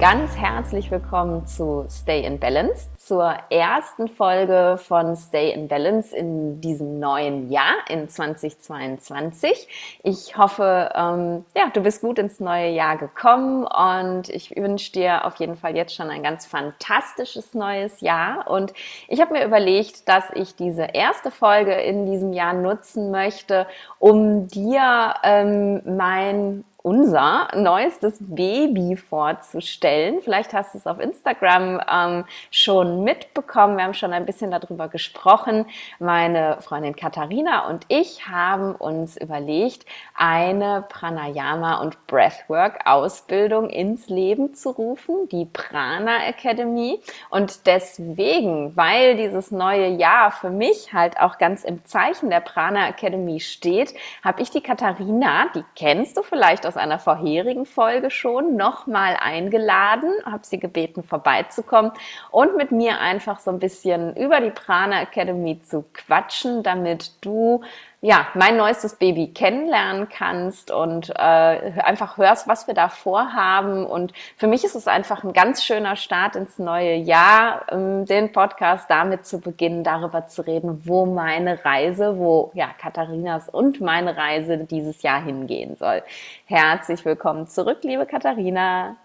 Ganz herzlich willkommen zu Stay in Balance, zur ersten Folge von Stay in Balance in diesem neuen Jahr, in 2022. Ich hoffe, ähm, ja, du bist gut ins neue Jahr gekommen und ich wünsche dir auf jeden Fall jetzt schon ein ganz fantastisches neues Jahr. Und ich habe mir überlegt, dass ich diese erste Folge in diesem Jahr nutzen möchte, um dir ähm, mein unser neuestes Baby vorzustellen. Vielleicht hast du es auf Instagram ähm, schon mitbekommen. Wir haben schon ein bisschen darüber gesprochen. Meine Freundin Katharina und ich haben uns überlegt, eine Pranayama und Breathwork Ausbildung ins Leben zu rufen, die Prana Academy. Und deswegen, weil dieses neue Jahr für mich halt auch ganz im Zeichen der Prana Academy steht, habe ich die Katharina, die kennst du vielleicht aus einer vorherigen Folge schon nochmal eingeladen, habe sie gebeten, vorbeizukommen und mit mir einfach so ein bisschen über die Prana Academy zu quatschen, damit du ja, mein neuestes Baby kennenlernen kannst und äh, einfach hörst, was wir da vorhaben. Und für mich ist es einfach ein ganz schöner Start ins neue Jahr, ähm, den Podcast damit zu beginnen, darüber zu reden, wo meine Reise, wo ja Katharinas und meine Reise dieses Jahr hingehen soll. Herzlich willkommen zurück, liebe Katharina.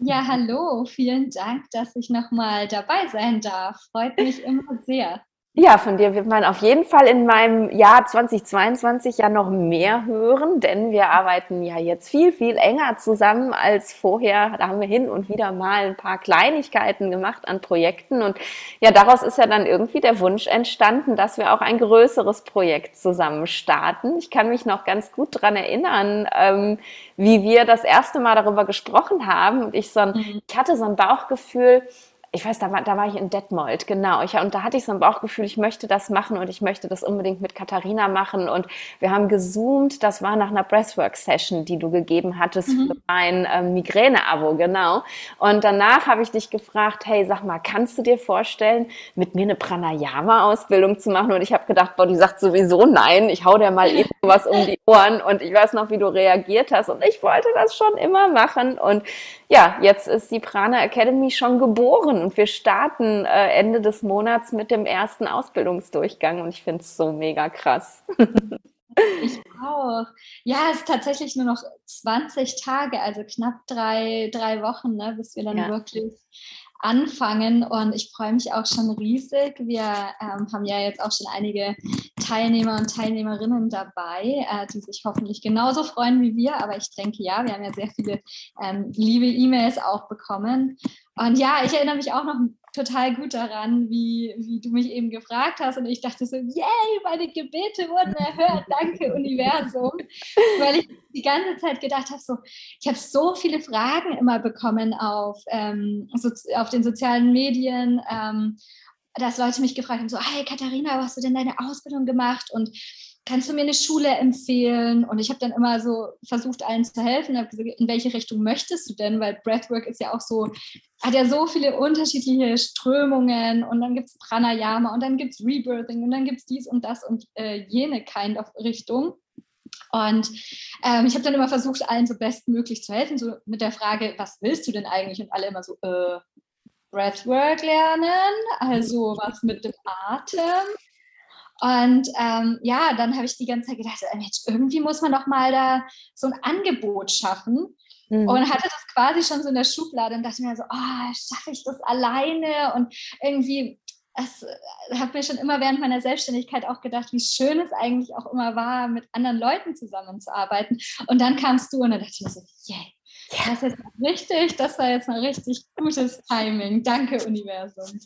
Ja, hallo, vielen Dank, dass ich nochmal dabei sein darf. Freut mich immer sehr. Ja, von dir wird man auf jeden Fall in meinem Jahr 2022 ja noch mehr hören, denn wir arbeiten ja jetzt viel, viel enger zusammen als vorher. Da haben wir hin und wieder mal ein paar Kleinigkeiten gemacht an Projekten und ja, daraus ist ja dann irgendwie der Wunsch entstanden, dass wir auch ein größeres Projekt zusammen starten. Ich kann mich noch ganz gut dran erinnern, ähm, wie wir das erste Mal darüber gesprochen haben und ich so ein, mhm. ich hatte so ein Bauchgefühl, ich weiß, da war, da war ich in Detmold, genau. Ich, und da hatte ich so ein Bauchgefühl, ich möchte das machen und ich möchte das unbedingt mit Katharina machen. Und wir haben gezoomt, das war nach einer Breathwork-Session, die du gegeben hattest mhm. für mein ähm, Migräne-Abo, genau. Und danach habe ich dich gefragt, hey, sag mal, kannst du dir vorstellen, mit mir eine Pranayama-Ausbildung zu machen? Und ich habe gedacht, boah, die sagt sowieso nein, ich hau dir mal eben was um die Ohren. Und ich weiß noch, wie du reagiert hast. Und ich wollte das schon immer machen. Und ja, jetzt ist die Prana Academy schon geboren und wir starten äh, Ende des Monats mit dem ersten Ausbildungsdurchgang und ich finde es so mega krass. Ich auch. Ja, es ist tatsächlich nur noch 20 Tage, also knapp drei, drei Wochen, ne, bis wir dann ja. wirklich anfangen. Und ich freue mich auch schon riesig. Wir ähm, haben ja jetzt auch schon einige Teilnehmer und Teilnehmerinnen dabei, äh, die sich hoffentlich genauso freuen wie wir. Aber ich denke, ja, wir haben ja sehr viele ähm, liebe E-Mails auch bekommen. Und ja, ich erinnere mich auch noch total gut daran, wie, wie du mich eben gefragt hast. Und ich dachte so, yay, meine Gebete wurden erhört, danke Universum. Weil ich die ganze Zeit gedacht habe, so, ich habe so viele Fragen immer bekommen auf, ähm, so, auf den sozialen Medien, ähm, dass Leute mich gefragt haben, so, hey Katharina, wo hast du denn deine Ausbildung gemacht? Und kannst du mir eine Schule empfehlen? Und ich habe dann immer so versucht, allen zu helfen. Habe gesagt, in welche Richtung möchtest du denn? Weil Breathwork ist ja auch so, hat ja so viele unterschiedliche Strömungen und dann gibt es Pranayama und dann gibt es Rebirthing und dann gibt es dies und das und äh, jene kind of Richtung. Und ähm, ich habe dann immer versucht, allen so bestmöglich zu helfen, so mit der Frage, was willst du denn eigentlich? Und alle immer so, äh, Breathwork lernen, also was mit dem Atem. Und ähm, ja, dann habe ich die ganze Zeit gedacht, Mensch, irgendwie muss man doch mal da so ein Angebot schaffen. Mhm. Und hatte das quasi schon so in der Schublade und dachte mir so, oh, schaffe ich das alleine? Und irgendwie, es äh, habe mir schon immer während meiner Selbstständigkeit auch gedacht, wie schön es eigentlich auch immer war, mit anderen Leuten zusammenzuarbeiten. Und dann kamst du und dann dachte ich mir so, yeah, das ist richtig, das war jetzt ein richtig gutes Timing. Danke, Universum.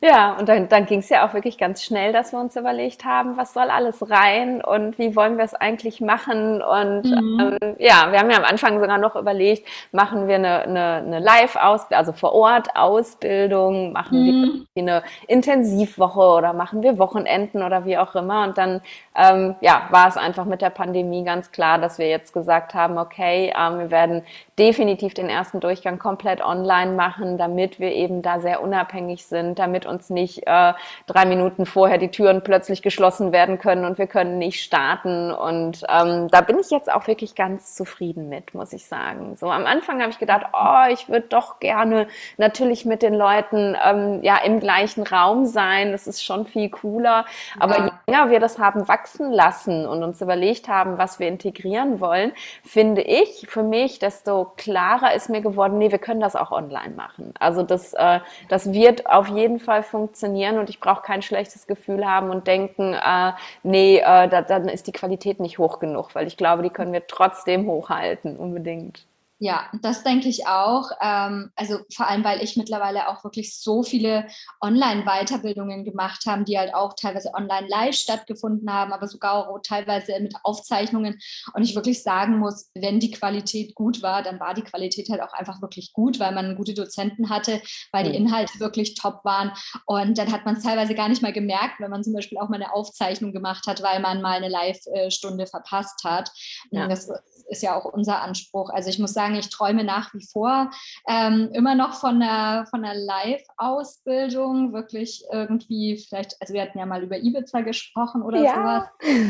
Ja, und dann, dann ging es ja auch wirklich ganz schnell, dass wir uns überlegt haben, was soll alles rein und wie wollen wir es eigentlich machen. Und mhm. ähm, ja, wir haben ja am Anfang sogar noch überlegt, machen wir eine, eine, eine Live-Ausbildung, also vor Ort Ausbildung, machen mhm. wir eine Intensivwoche oder machen wir Wochenenden oder wie auch immer. Und dann ähm, ja, war es einfach mit der Pandemie ganz klar, dass wir jetzt gesagt haben, okay, ähm, wir werden definitiv den ersten Durchgang komplett online machen, damit wir eben da sehr unabhängig sind, damit uns nicht äh, drei Minuten vorher die Türen plötzlich geschlossen werden können und wir können nicht starten. Und ähm, da bin ich jetzt auch wirklich ganz zufrieden mit, muss ich sagen. So am Anfang habe ich gedacht, oh, ich würde doch gerne natürlich mit den Leuten ähm, ja im gleichen Raum sein. Das ist schon viel cooler. Aber ja. je länger wir das haben wachsen lassen und uns überlegt haben, was wir integrieren wollen, finde ich für mich, desto klarer ist mir geworden, nee, wir können das auch online machen. Also das, äh, das wird auf jeden Fall funktionieren und ich brauche kein schlechtes Gefühl haben und denken, äh, nee, äh, da, dann ist die Qualität nicht hoch genug, weil ich glaube, die können wir trotzdem hochhalten, unbedingt. Ja, das denke ich auch. Ähm, also vor allem, weil ich mittlerweile auch wirklich so viele Online-Weiterbildungen gemacht habe, die halt auch teilweise online live stattgefunden haben, aber sogar auch teilweise mit Aufzeichnungen. Und ich wirklich sagen muss, wenn die Qualität gut war, dann war die Qualität halt auch einfach wirklich gut, weil man gute Dozenten hatte, weil die Inhalte wirklich top waren. Und dann hat man es teilweise gar nicht mal gemerkt, wenn man zum Beispiel auch mal eine Aufzeichnung gemacht hat, weil man mal eine Live-Stunde verpasst hat. Ja. Das ist ja auch unser Anspruch. Also ich muss sagen, ich träume nach wie vor ähm, immer noch von einer, von einer Live-Ausbildung, wirklich irgendwie vielleicht, also wir hatten ja mal über Ibiza gesprochen oder ja. sowas.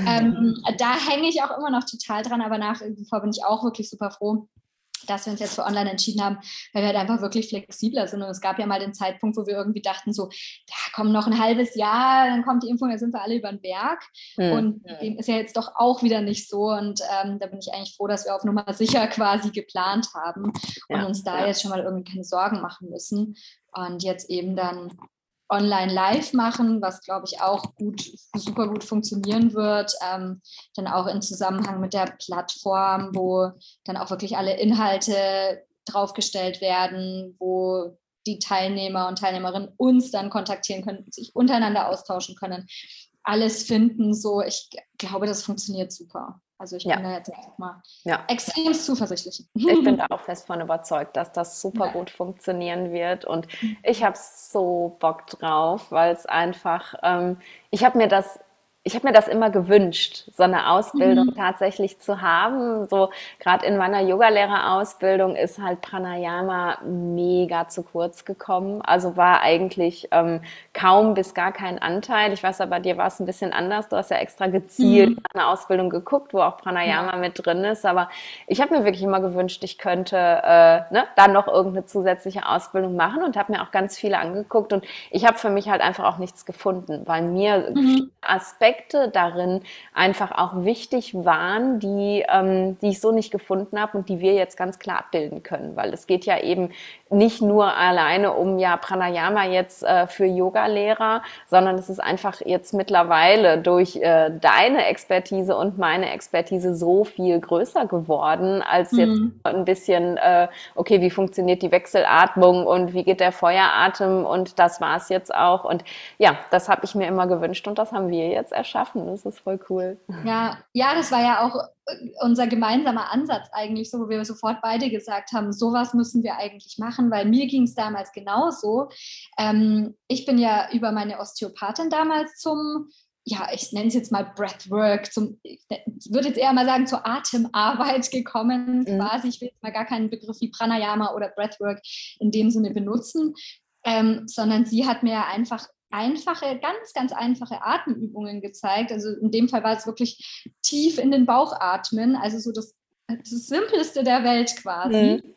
Ähm, da hänge ich auch immer noch total dran, aber nach wie vor bin ich auch wirklich super froh, dass wir uns jetzt für online entschieden haben, weil wir halt einfach wirklich flexibler sind. Und es gab ja mal den Zeitpunkt, wo wir irgendwie dachten, so, ja, komm, noch ein halbes Jahr, dann kommt die Impfung, dann sind wir alle über den Berg. Mhm. Und dem ist ja jetzt doch auch wieder nicht so. Und ähm, da bin ich eigentlich froh, dass wir auf Nummer sicher quasi geplant haben ja. und uns da ja. jetzt schon mal irgendwie keine Sorgen machen müssen. Und jetzt eben dann online live machen, was glaube ich auch gut, super gut funktionieren wird. Ähm, dann auch in Zusammenhang mit der Plattform, wo dann auch wirklich alle Inhalte draufgestellt werden, wo die Teilnehmer und Teilnehmerinnen uns dann kontaktieren können, sich untereinander austauschen können, alles finden. So, ich glaube, das funktioniert super. Also ich ja. bin da jetzt einfach mal ja. extrem zuversichtlich. Ich bin da auch fest von überzeugt, dass das super ja. gut funktionieren wird. Und mhm. ich habe so Bock drauf, weil es einfach, ähm, ich habe mir das ich habe mir das immer gewünscht, so eine Ausbildung mhm. tatsächlich zu haben. So gerade in meiner Yogalehrerausbildung ist halt Pranayama mega zu kurz gekommen. Also war eigentlich ähm, kaum bis gar kein Anteil. Ich weiß aber, bei dir war es ein bisschen anders. Du hast ja extra gezielt mhm. eine Ausbildung geguckt, wo auch Pranayama ja. mit drin ist. Aber ich habe mir wirklich immer gewünscht, ich könnte äh, ne, dann noch irgendeine zusätzliche Ausbildung machen und habe mir auch ganz viele angeguckt. Und ich habe für mich halt einfach auch nichts gefunden, weil mir mhm. Aspekte Aspekte darin einfach auch wichtig waren, die, ähm, die ich so nicht gefunden habe und die wir jetzt ganz klar abbilden können. Weil es geht ja eben nicht nur alleine um ja Pranayama jetzt äh, für Yoga-Lehrer, sondern es ist einfach jetzt mittlerweile durch äh, deine Expertise und meine Expertise so viel größer geworden, als jetzt mhm. ein bisschen, äh, okay, wie funktioniert die Wechselatmung und wie geht der Feueratem und das war es jetzt auch. Und ja, das habe ich mir immer gewünscht und das haben wir jetzt erschaffen. Das ist voll cool. Ja, ja, das war ja auch unser gemeinsamer Ansatz eigentlich, so wo wir sofort beide gesagt haben, sowas müssen wir eigentlich machen, weil mir ging es damals genauso. Ähm, ich bin ja über meine Osteopathin damals zum, ja, ich nenne es jetzt mal Breathwork, zum, ich würde jetzt eher mal sagen, zur Atemarbeit gekommen, mhm. quasi. Ich will jetzt mal gar keinen Begriff wie Pranayama oder Breathwork in dem Sinne benutzen, ähm, sondern sie hat mir einfach einfache, ganz, ganz einfache Atemübungen gezeigt. Also in dem Fall war es wirklich tief in den Bauch atmen, also so das, das Simpelste der Welt quasi. Mhm.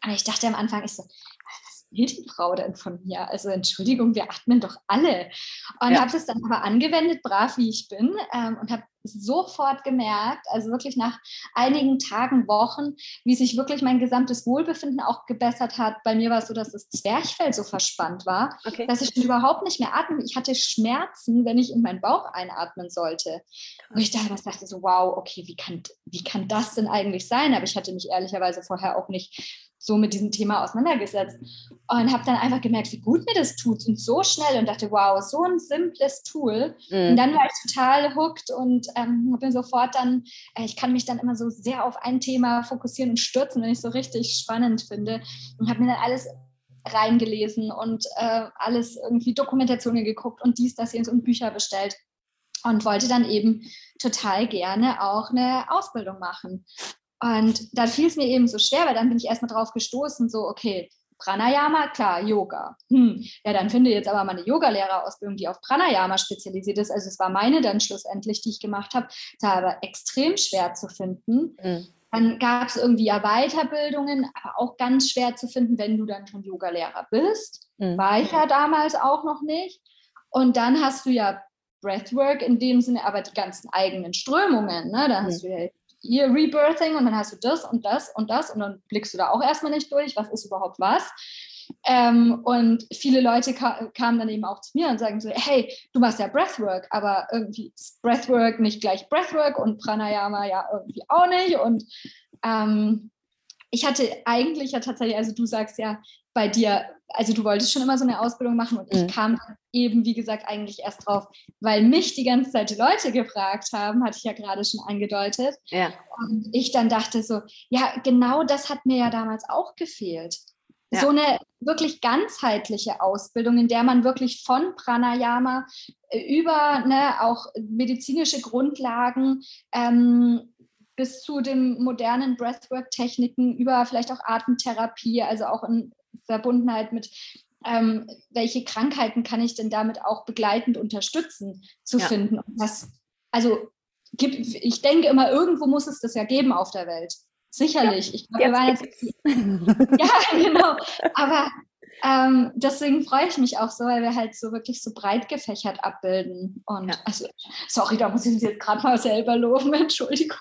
Aber ich dachte am Anfang, ich so, was will die Frau denn von mir? Also Entschuldigung, wir atmen doch alle. Und ja. habe das dann aber angewendet, brav wie ich bin, ähm, und habe sofort gemerkt, also wirklich nach einigen Tagen, Wochen, wie sich wirklich mein gesamtes Wohlbefinden auch gebessert hat. Bei mir war es so, dass das Zwerchfell so verspannt war, okay. dass ich überhaupt nicht mehr atmen. Ich hatte Schmerzen, wenn ich in meinen Bauch einatmen sollte. Und ich dachte, was dachte so, wow, okay, wie kann, wie kann das denn eigentlich sein? Aber ich hatte mich ehrlicherweise vorher auch nicht so mit diesem Thema auseinandergesetzt und habe dann einfach gemerkt, wie gut mir das tut und so schnell und dachte, wow, so ein simples Tool. Mhm. Und dann war ich total hooked und ähm, bin sofort dann, äh, ich kann mich dann immer so sehr auf ein Thema fokussieren und stürzen, wenn ich es so richtig spannend finde und habe mir dann alles reingelesen und äh, alles irgendwie Dokumentationen geguckt und dies, das, jenes und Bücher bestellt und wollte dann eben total gerne auch eine Ausbildung machen. Und dann fiel es mir eben so schwer, weil dann bin ich erstmal drauf gestoßen, so, okay, Pranayama, klar, Yoga. Hm. Ja, dann finde jetzt aber meine Yogalehrerausbildung, die auf Pranayama spezialisiert ist. Also es war meine dann schlussendlich, die ich gemacht habe, da aber extrem schwer zu finden. Mhm. Dann gab es irgendwie ja Weiterbildungen, aber auch ganz schwer zu finden, wenn du dann schon Yogalehrer bist. Mhm. War ich ja damals auch noch nicht. Und dann hast du ja Breathwork in dem Sinne, aber die ganzen eigenen Strömungen. Ne? Da hast mhm. du ja hier Rebirthing und dann hast du das und das und das und dann blickst du da auch erstmal nicht durch, was ist überhaupt was. Ähm, und viele Leute ka kamen dann eben auch zu mir und sagen so, hey, du machst ja Breathwork, aber irgendwie ist Breathwork nicht gleich Breathwork und Pranayama ja irgendwie auch nicht. Und ähm, ich hatte eigentlich ja tatsächlich, also du sagst ja bei dir, also du wolltest schon immer so eine Ausbildung machen und mhm. ich kam eben, wie gesagt, eigentlich erst drauf, weil mich die ganze Zeit die Leute gefragt haben, hatte ich ja gerade schon angedeutet. Ja. Und ich dann dachte so, ja, genau das hat mir ja damals auch gefehlt. Ja. So eine wirklich ganzheitliche Ausbildung, in der man wirklich von Pranayama äh, über ne, auch medizinische Grundlagen ähm, bis zu den modernen Breathwork-Techniken, über vielleicht auch Atemtherapie, also auch in Verbundenheit mit, ähm, welche Krankheiten kann ich denn damit auch begleitend unterstützen, zu ja. finden. Und das, also gibt, ich denke immer, irgendwo muss es das ja geben auf der Welt. Sicherlich. Ja, ich glaube, wir waren jetzt. ja, genau. Aber ähm, deswegen freue ich mich auch so, weil wir halt so wirklich so breit gefächert abbilden. Und ja. also, sorry, da muss ich mich jetzt gerade mal selber loben, Entschuldigung.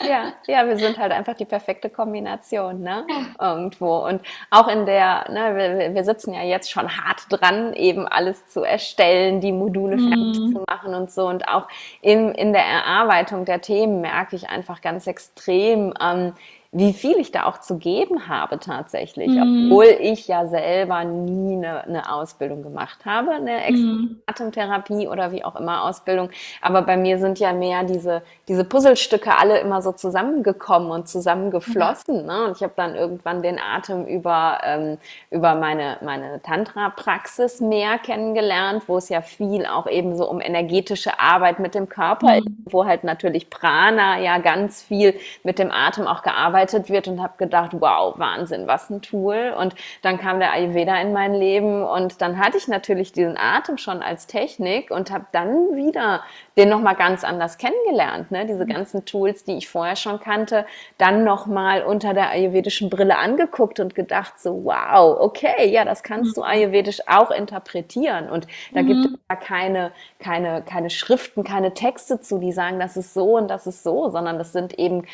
Ja, ja, wir sind halt einfach die perfekte Kombination, ne? Ja. Irgendwo. Und auch in der, ne, wir, wir, sitzen ja jetzt schon hart dran, eben alles zu erstellen, die Module fertig mhm. zu machen und so. Und auch in, in der Erarbeitung der Themen merke ich einfach ganz extrem, ähm, wie viel ich da auch zu geben habe tatsächlich, mhm. obwohl ich ja selber nie eine, eine Ausbildung gemacht habe, eine mhm. Atemtherapie oder wie auch immer Ausbildung. Aber bei mir sind ja mehr diese, diese Puzzlestücke alle immer so zusammengekommen und zusammengeflossen. Mhm. Ne? Und ich habe dann irgendwann den Atem über, ähm, über meine, meine Tantra-Praxis mehr kennengelernt, wo es ja viel auch eben so um energetische Arbeit mit dem Körper, mhm. wo halt natürlich Prana ja ganz viel mit dem Atem auch gearbeitet gearbeitet wird und habe gedacht, wow, Wahnsinn, was ein Tool. Und dann kam der Ayurveda in mein Leben und dann hatte ich natürlich diesen Atem schon als Technik und habe dann wieder den nochmal ganz anders kennengelernt. Ne? Diese ganzen Tools, die ich vorher schon kannte, dann nochmal unter der ayurvedischen Brille angeguckt und gedacht so, wow, okay, ja, das kannst du mhm. ayurvedisch auch interpretieren. Und da mhm. gibt es ja keine, keine, keine Schriften, keine Texte zu, die sagen, das ist so und das ist so, sondern das sind eben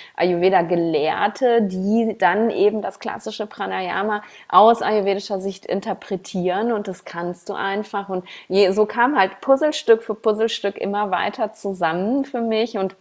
Ayurveda-Gelehrte, die dann eben das klassische Pranayama aus ayurvedischer Sicht interpretieren und das kannst du einfach. Und je, so kam halt Puzzlestück für Puzzlestück immer weiter zusammen für mich und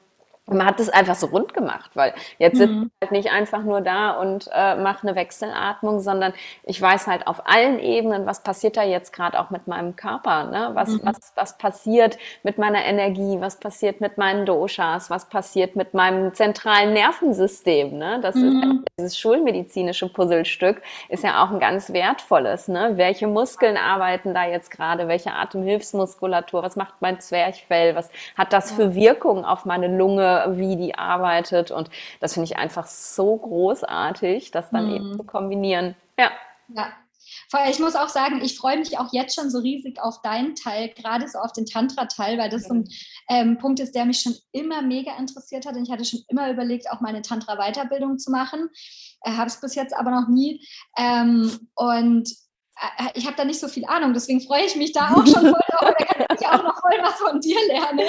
man hat es einfach so rund gemacht, weil jetzt mhm. sitze ich halt nicht einfach nur da und äh, mache eine Wechselatmung, sondern ich weiß halt auf allen Ebenen, was passiert da jetzt gerade auch mit meinem Körper, ne? was, mhm. was, was passiert mit meiner Energie, was passiert mit meinen Doshas, was passiert mit meinem zentralen Nervensystem. Ne? Das mhm. ist ja, dieses schulmedizinische Puzzlestück ist ja auch ein ganz wertvolles. Ne? Welche Muskeln arbeiten da jetzt gerade, welche Atemhilfsmuskulatur, was macht mein Zwerchfell, was hat das für Wirkung auf meine Lunge, wie die arbeitet. Und das finde ich einfach so großartig, das dann mhm. eben zu kombinieren. Ja. Ja, ich muss auch sagen, ich freue mich auch jetzt schon so riesig auf deinen Teil, gerade so auf den Tantra-Teil, weil das so ein ähm, Punkt ist, der mich schon immer mega interessiert hat. Und ich hatte schon immer überlegt, auch meine Tantra-Weiterbildung zu machen. Äh, Habe es bis jetzt aber noch nie. Ähm, und ich habe da nicht so viel Ahnung, deswegen freue ich mich da auch schon voll drauf. Da kann ich auch noch voll was von dir lernen.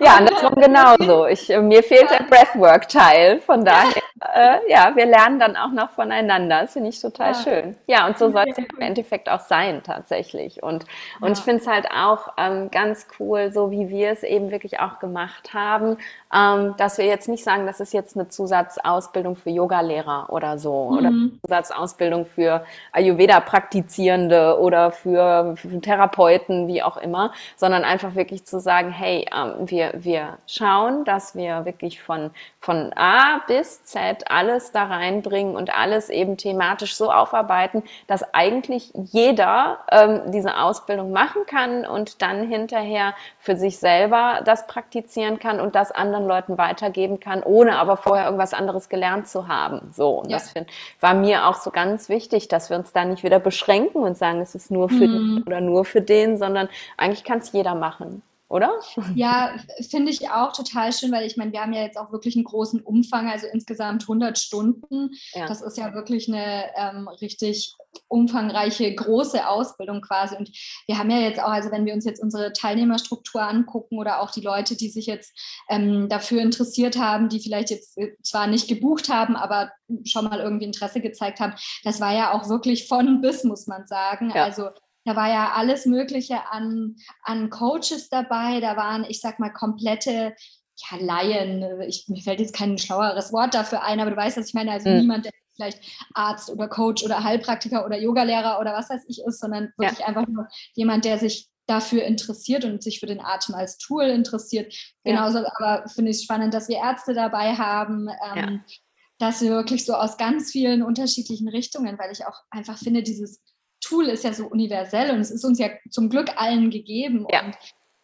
Ja, andersrum genauso. Ich, äh, mir fehlt der Breathwork-Teil, von daher, äh, ja, wir lernen dann auch noch voneinander. Das finde ich total ja. schön. Ja, und so soll es im Endeffekt auch sein, tatsächlich. Und, und ja. ich finde es halt auch ähm, ganz cool, so wie wir es eben wirklich auch gemacht haben, ähm, dass wir jetzt nicht sagen, das ist jetzt eine Zusatzausbildung für Yogalehrer oder so mhm. oder Zusatzausbildung für Ayurveda-Praktizierende oder für, für, Therapeuten, wie auch immer, sondern einfach wirklich zu sagen, hey, ähm, wir, wir schauen, dass wir wirklich von, von A bis Z komplett alles da reinbringen und alles eben thematisch so aufarbeiten, dass eigentlich jeder ähm, diese Ausbildung machen kann und dann hinterher für sich selber das praktizieren kann und das anderen Leuten weitergeben kann, ohne aber vorher irgendwas anderes gelernt zu haben. So, und ja. das find, war mir auch so ganz wichtig, dass wir uns da nicht wieder beschränken und sagen, es ist nur für mhm. den oder nur für den, sondern eigentlich kann es jeder machen oder? Ja, finde ich auch total schön, weil ich meine, wir haben ja jetzt auch wirklich einen großen Umfang, also insgesamt 100 Stunden. Ja. Das ist ja wirklich eine ähm, richtig umfangreiche, große Ausbildung quasi. Und wir haben ja jetzt auch, also wenn wir uns jetzt unsere Teilnehmerstruktur angucken oder auch die Leute, die sich jetzt ähm, dafür interessiert haben, die vielleicht jetzt äh, zwar nicht gebucht haben, aber schon mal irgendwie Interesse gezeigt haben, das war ja auch wirklich von bis, muss man sagen. Ja. Also da war ja alles Mögliche an, an Coaches dabei. Da waren, ich sag mal, komplette ja, Laien. Ich, mir fällt jetzt kein schlaueres Wort dafür ein, aber du weißt, was ich meine. Also mhm. niemand, der vielleicht Arzt oder Coach oder Heilpraktiker oder Yogalehrer oder was weiß ich ist, sondern wirklich ja. einfach nur jemand, der sich dafür interessiert und sich für den Atem als Tool interessiert. Genauso ja. aber finde ich es spannend, dass wir Ärzte dabei haben. Ähm, ja. Dass wir wirklich so aus ganz vielen unterschiedlichen Richtungen, weil ich auch einfach finde, dieses Tool ist ja so universell und es ist uns ja zum Glück allen gegeben. Ja. Und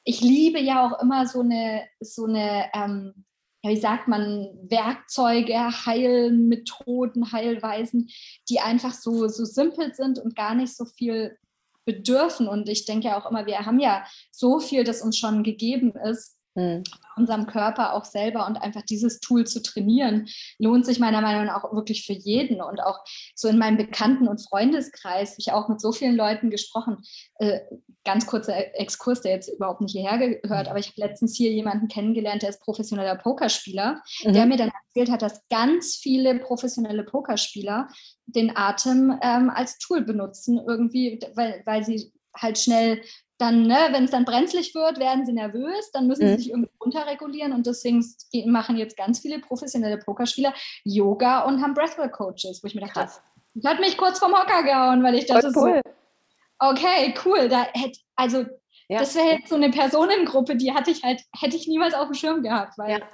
ich liebe ja auch immer so eine, so eine ähm, ja, wie sagt man, Werkzeuge, Heilmethoden, Heilweisen, die einfach so, so simpel sind und gar nicht so viel bedürfen. Und ich denke ja auch immer, wir haben ja so viel, das uns schon gegeben ist mhm. unserem Körper auch selber und einfach dieses Tool zu trainieren, lohnt sich meiner Meinung nach auch wirklich für jeden. Und auch so in meinem Bekannten- und Freundeskreis habe ich auch mit so vielen Leuten gesprochen. Äh, ganz kurzer Exkurs, der jetzt überhaupt nicht hierher gehört, aber ich habe letztens hier jemanden kennengelernt, der ist professioneller Pokerspieler, mhm. der mir dann erzählt hat, dass ganz viele professionelle Pokerspieler den Atem ähm, als Tool benutzen, irgendwie, weil, weil sie halt schnell dann, ne, wenn es dann brenzlig wird, werden sie nervös, dann müssen mhm. sie sich irgendwie runterregulieren und deswegen machen jetzt ganz viele professionelle Pokerspieler Yoga und haben Breathwork-Coaches, wo ich mir dachte, Krass. das hat mich kurz vom Hocker gehauen, weil ich dachte cool. so, okay, cool, da hätte, also ja. das wäre jetzt so eine Personengruppe, die hatte ich halt, hätte ich niemals auf dem Schirm gehabt, weil ja.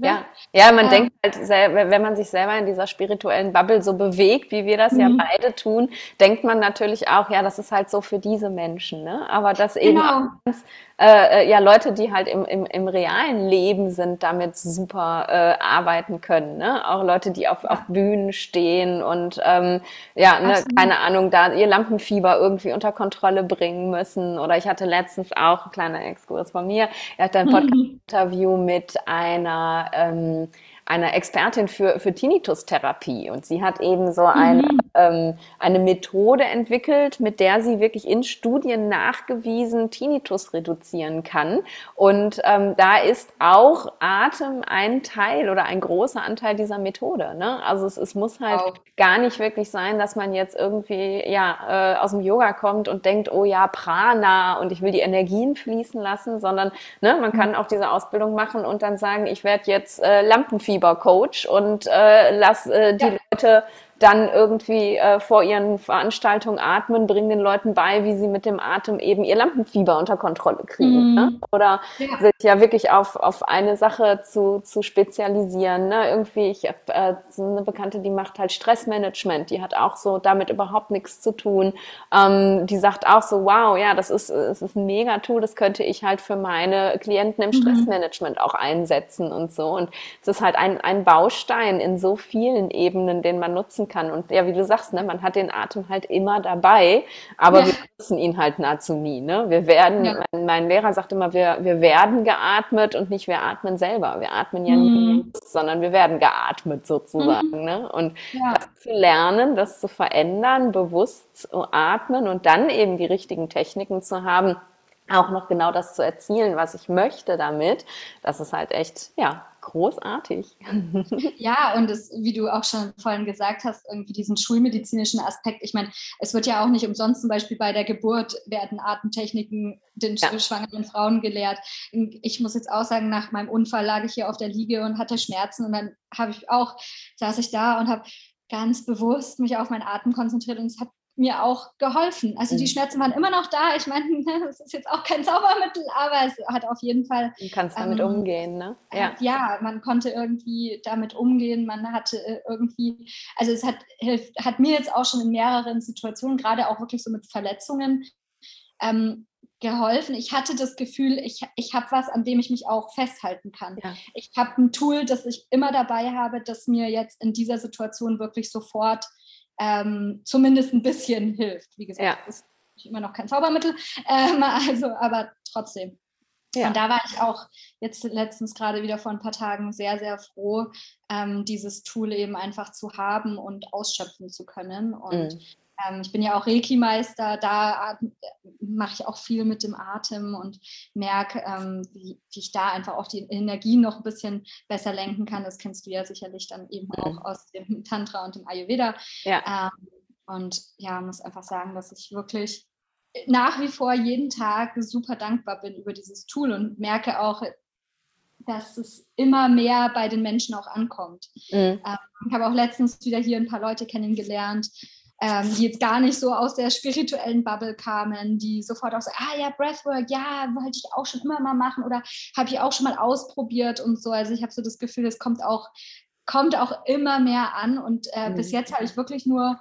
Ne? Ja, ja man ähm, denkt halt, wenn man sich selber in dieser spirituellen Bubble so bewegt, wie wir das ja mhm. beide tun, denkt man natürlich auch, ja, das ist halt so für diese Menschen. Ne? Aber das eben genau. auch ganz äh, äh, ja Leute, die halt im, im, im realen Leben sind, damit super äh, arbeiten können. Ne? Auch Leute, die auf, ja. auf Bühnen stehen und ähm, ja, ne, keine Ahnung, da ihr Lampenfieber irgendwie unter Kontrolle bringen müssen. Oder ich hatte letztens auch, ein kleiner Exkurs von mir, er hatte ein Podcast-Interview mit einer ähm, einer Expertin für, für Tinnitus-Therapie. Und sie hat eben so eine, mhm. Ähm, eine Methode entwickelt, mit der sie wirklich in Studien nachgewiesen Tinnitus reduzieren kann. Und ähm, da ist auch Atem ein Teil oder ein großer Anteil dieser Methode. Ne? Also es, es muss halt wow. gar nicht wirklich sein, dass man jetzt irgendwie ja, äh, aus dem Yoga kommt und denkt, oh ja, Prana und ich will die Energien fließen lassen, sondern ne, man kann auch diese Ausbildung machen und dann sagen, ich werde jetzt äh, Lampenfieber Fiebercoach und äh, lass äh, die ja. Leute dann irgendwie äh, vor ihren Veranstaltungen atmen, bringen den Leuten bei, wie sie mit dem Atem eben ihr Lampenfieber unter Kontrolle kriegen. Mm. Ne? Oder ja. sich ja wirklich auf, auf eine Sache zu, zu spezialisieren. Ne? Irgendwie, ich habe äh, so eine Bekannte, die macht halt Stressmanagement, die hat auch so damit überhaupt nichts zu tun. Ähm, die sagt auch so, wow, ja, das ist, das ist ein Mega-Tool, das könnte ich halt für meine Klienten im mhm. Stressmanagement mhm. auch einsetzen und so. Und es ist halt ein, ein Baustein in so vielen Ebenen, den man nutzen kann. Und ja, wie du sagst, ne, man hat den Atem halt immer dabei, aber ja. wir nutzen ihn halt nahezu nie. Ne? Wir werden, ja. mein, mein, Lehrer sagt immer, wir, wir werden geatmet und nicht wir atmen selber. Wir atmen ja mhm. nicht, sondern wir werden geatmet sozusagen. Mhm. Ne? Und ja. das zu lernen, das zu verändern, bewusst zu atmen und dann eben die richtigen Techniken zu haben, auch noch genau das zu erzielen, was ich möchte damit, das ist halt echt, ja, großartig. Ja, und es, wie du auch schon vorhin gesagt hast, irgendwie diesen schulmedizinischen Aspekt. Ich meine, es wird ja auch nicht umsonst zum Beispiel bei der Geburt werden Atemtechniken den ja. schwangeren Frauen gelehrt. Ich muss jetzt auch sagen, nach meinem Unfall lag ich hier auf der Liege und hatte Schmerzen und dann habe ich auch, saß ich da und habe ganz bewusst mich auf meinen Atem konzentriert und es hat mir auch geholfen. Also die mhm. Schmerzen waren immer noch da. Ich meine, es ist jetzt auch kein Zaubermittel, aber es hat auf jeden Fall. Du kannst damit ähm, umgehen, ne? Ja. ja, man konnte irgendwie damit umgehen. Man hatte äh, irgendwie, also es hat, hat mir jetzt auch schon in mehreren Situationen, gerade auch wirklich so mit Verletzungen, ähm, geholfen. Ich hatte das Gefühl, ich, ich habe was, an dem ich mich auch festhalten kann. Ja. Ich habe ein Tool, das ich immer dabei habe, das mir jetzt in dieser Situation wirklich sofort ähm, zumindest ein bisschen hilft. Wie gesagt, ja. ist immer noch kein Zaubermittel, ähm, also, aber trotzdem. Ja. Und da war ich auch jetzt letztens gerade wieder vor ein paar Tagen sehr, sehr froh, ähm, dieses Tool eben einfach zu haben und ausschöpfen zu können. Und mhm. Ähm, ich bin ja auch Reiki-Meister, da mache ich auch viel mit dem Atem und merke, ähm, wie, wie, ich da einfach auch die Energie noch ein bisschen besser lenken kann. Das kennst du ja sicherlich dann eben mhm. auch aus dem Tantra und dem Ayurveda. Ja. Ähm, und ja, muss einfach sagen, dass ich wirklich nach wie vor jeden Tag super dankbar bin über dieses Tool und merke auch, dass es immer mehr bei den Menschen auch ankommt. Mhm. Ähm, ich habe auch letztens wieder hier ein paar Leute kennengelernt, ähm, die jetzt gar nicht so aus der spirituellen Bubble kamen, die sofort auch so, ah ja, Breathwork, ja, wollte ich auch schon immer mal machen oder habe ich auch schon mal ausprobiert und so. Also ich habe so das Gefühl, es kommt auch, kommt auch immer mehr an und äh, mhm. bis jetzt habe ich wirklich nur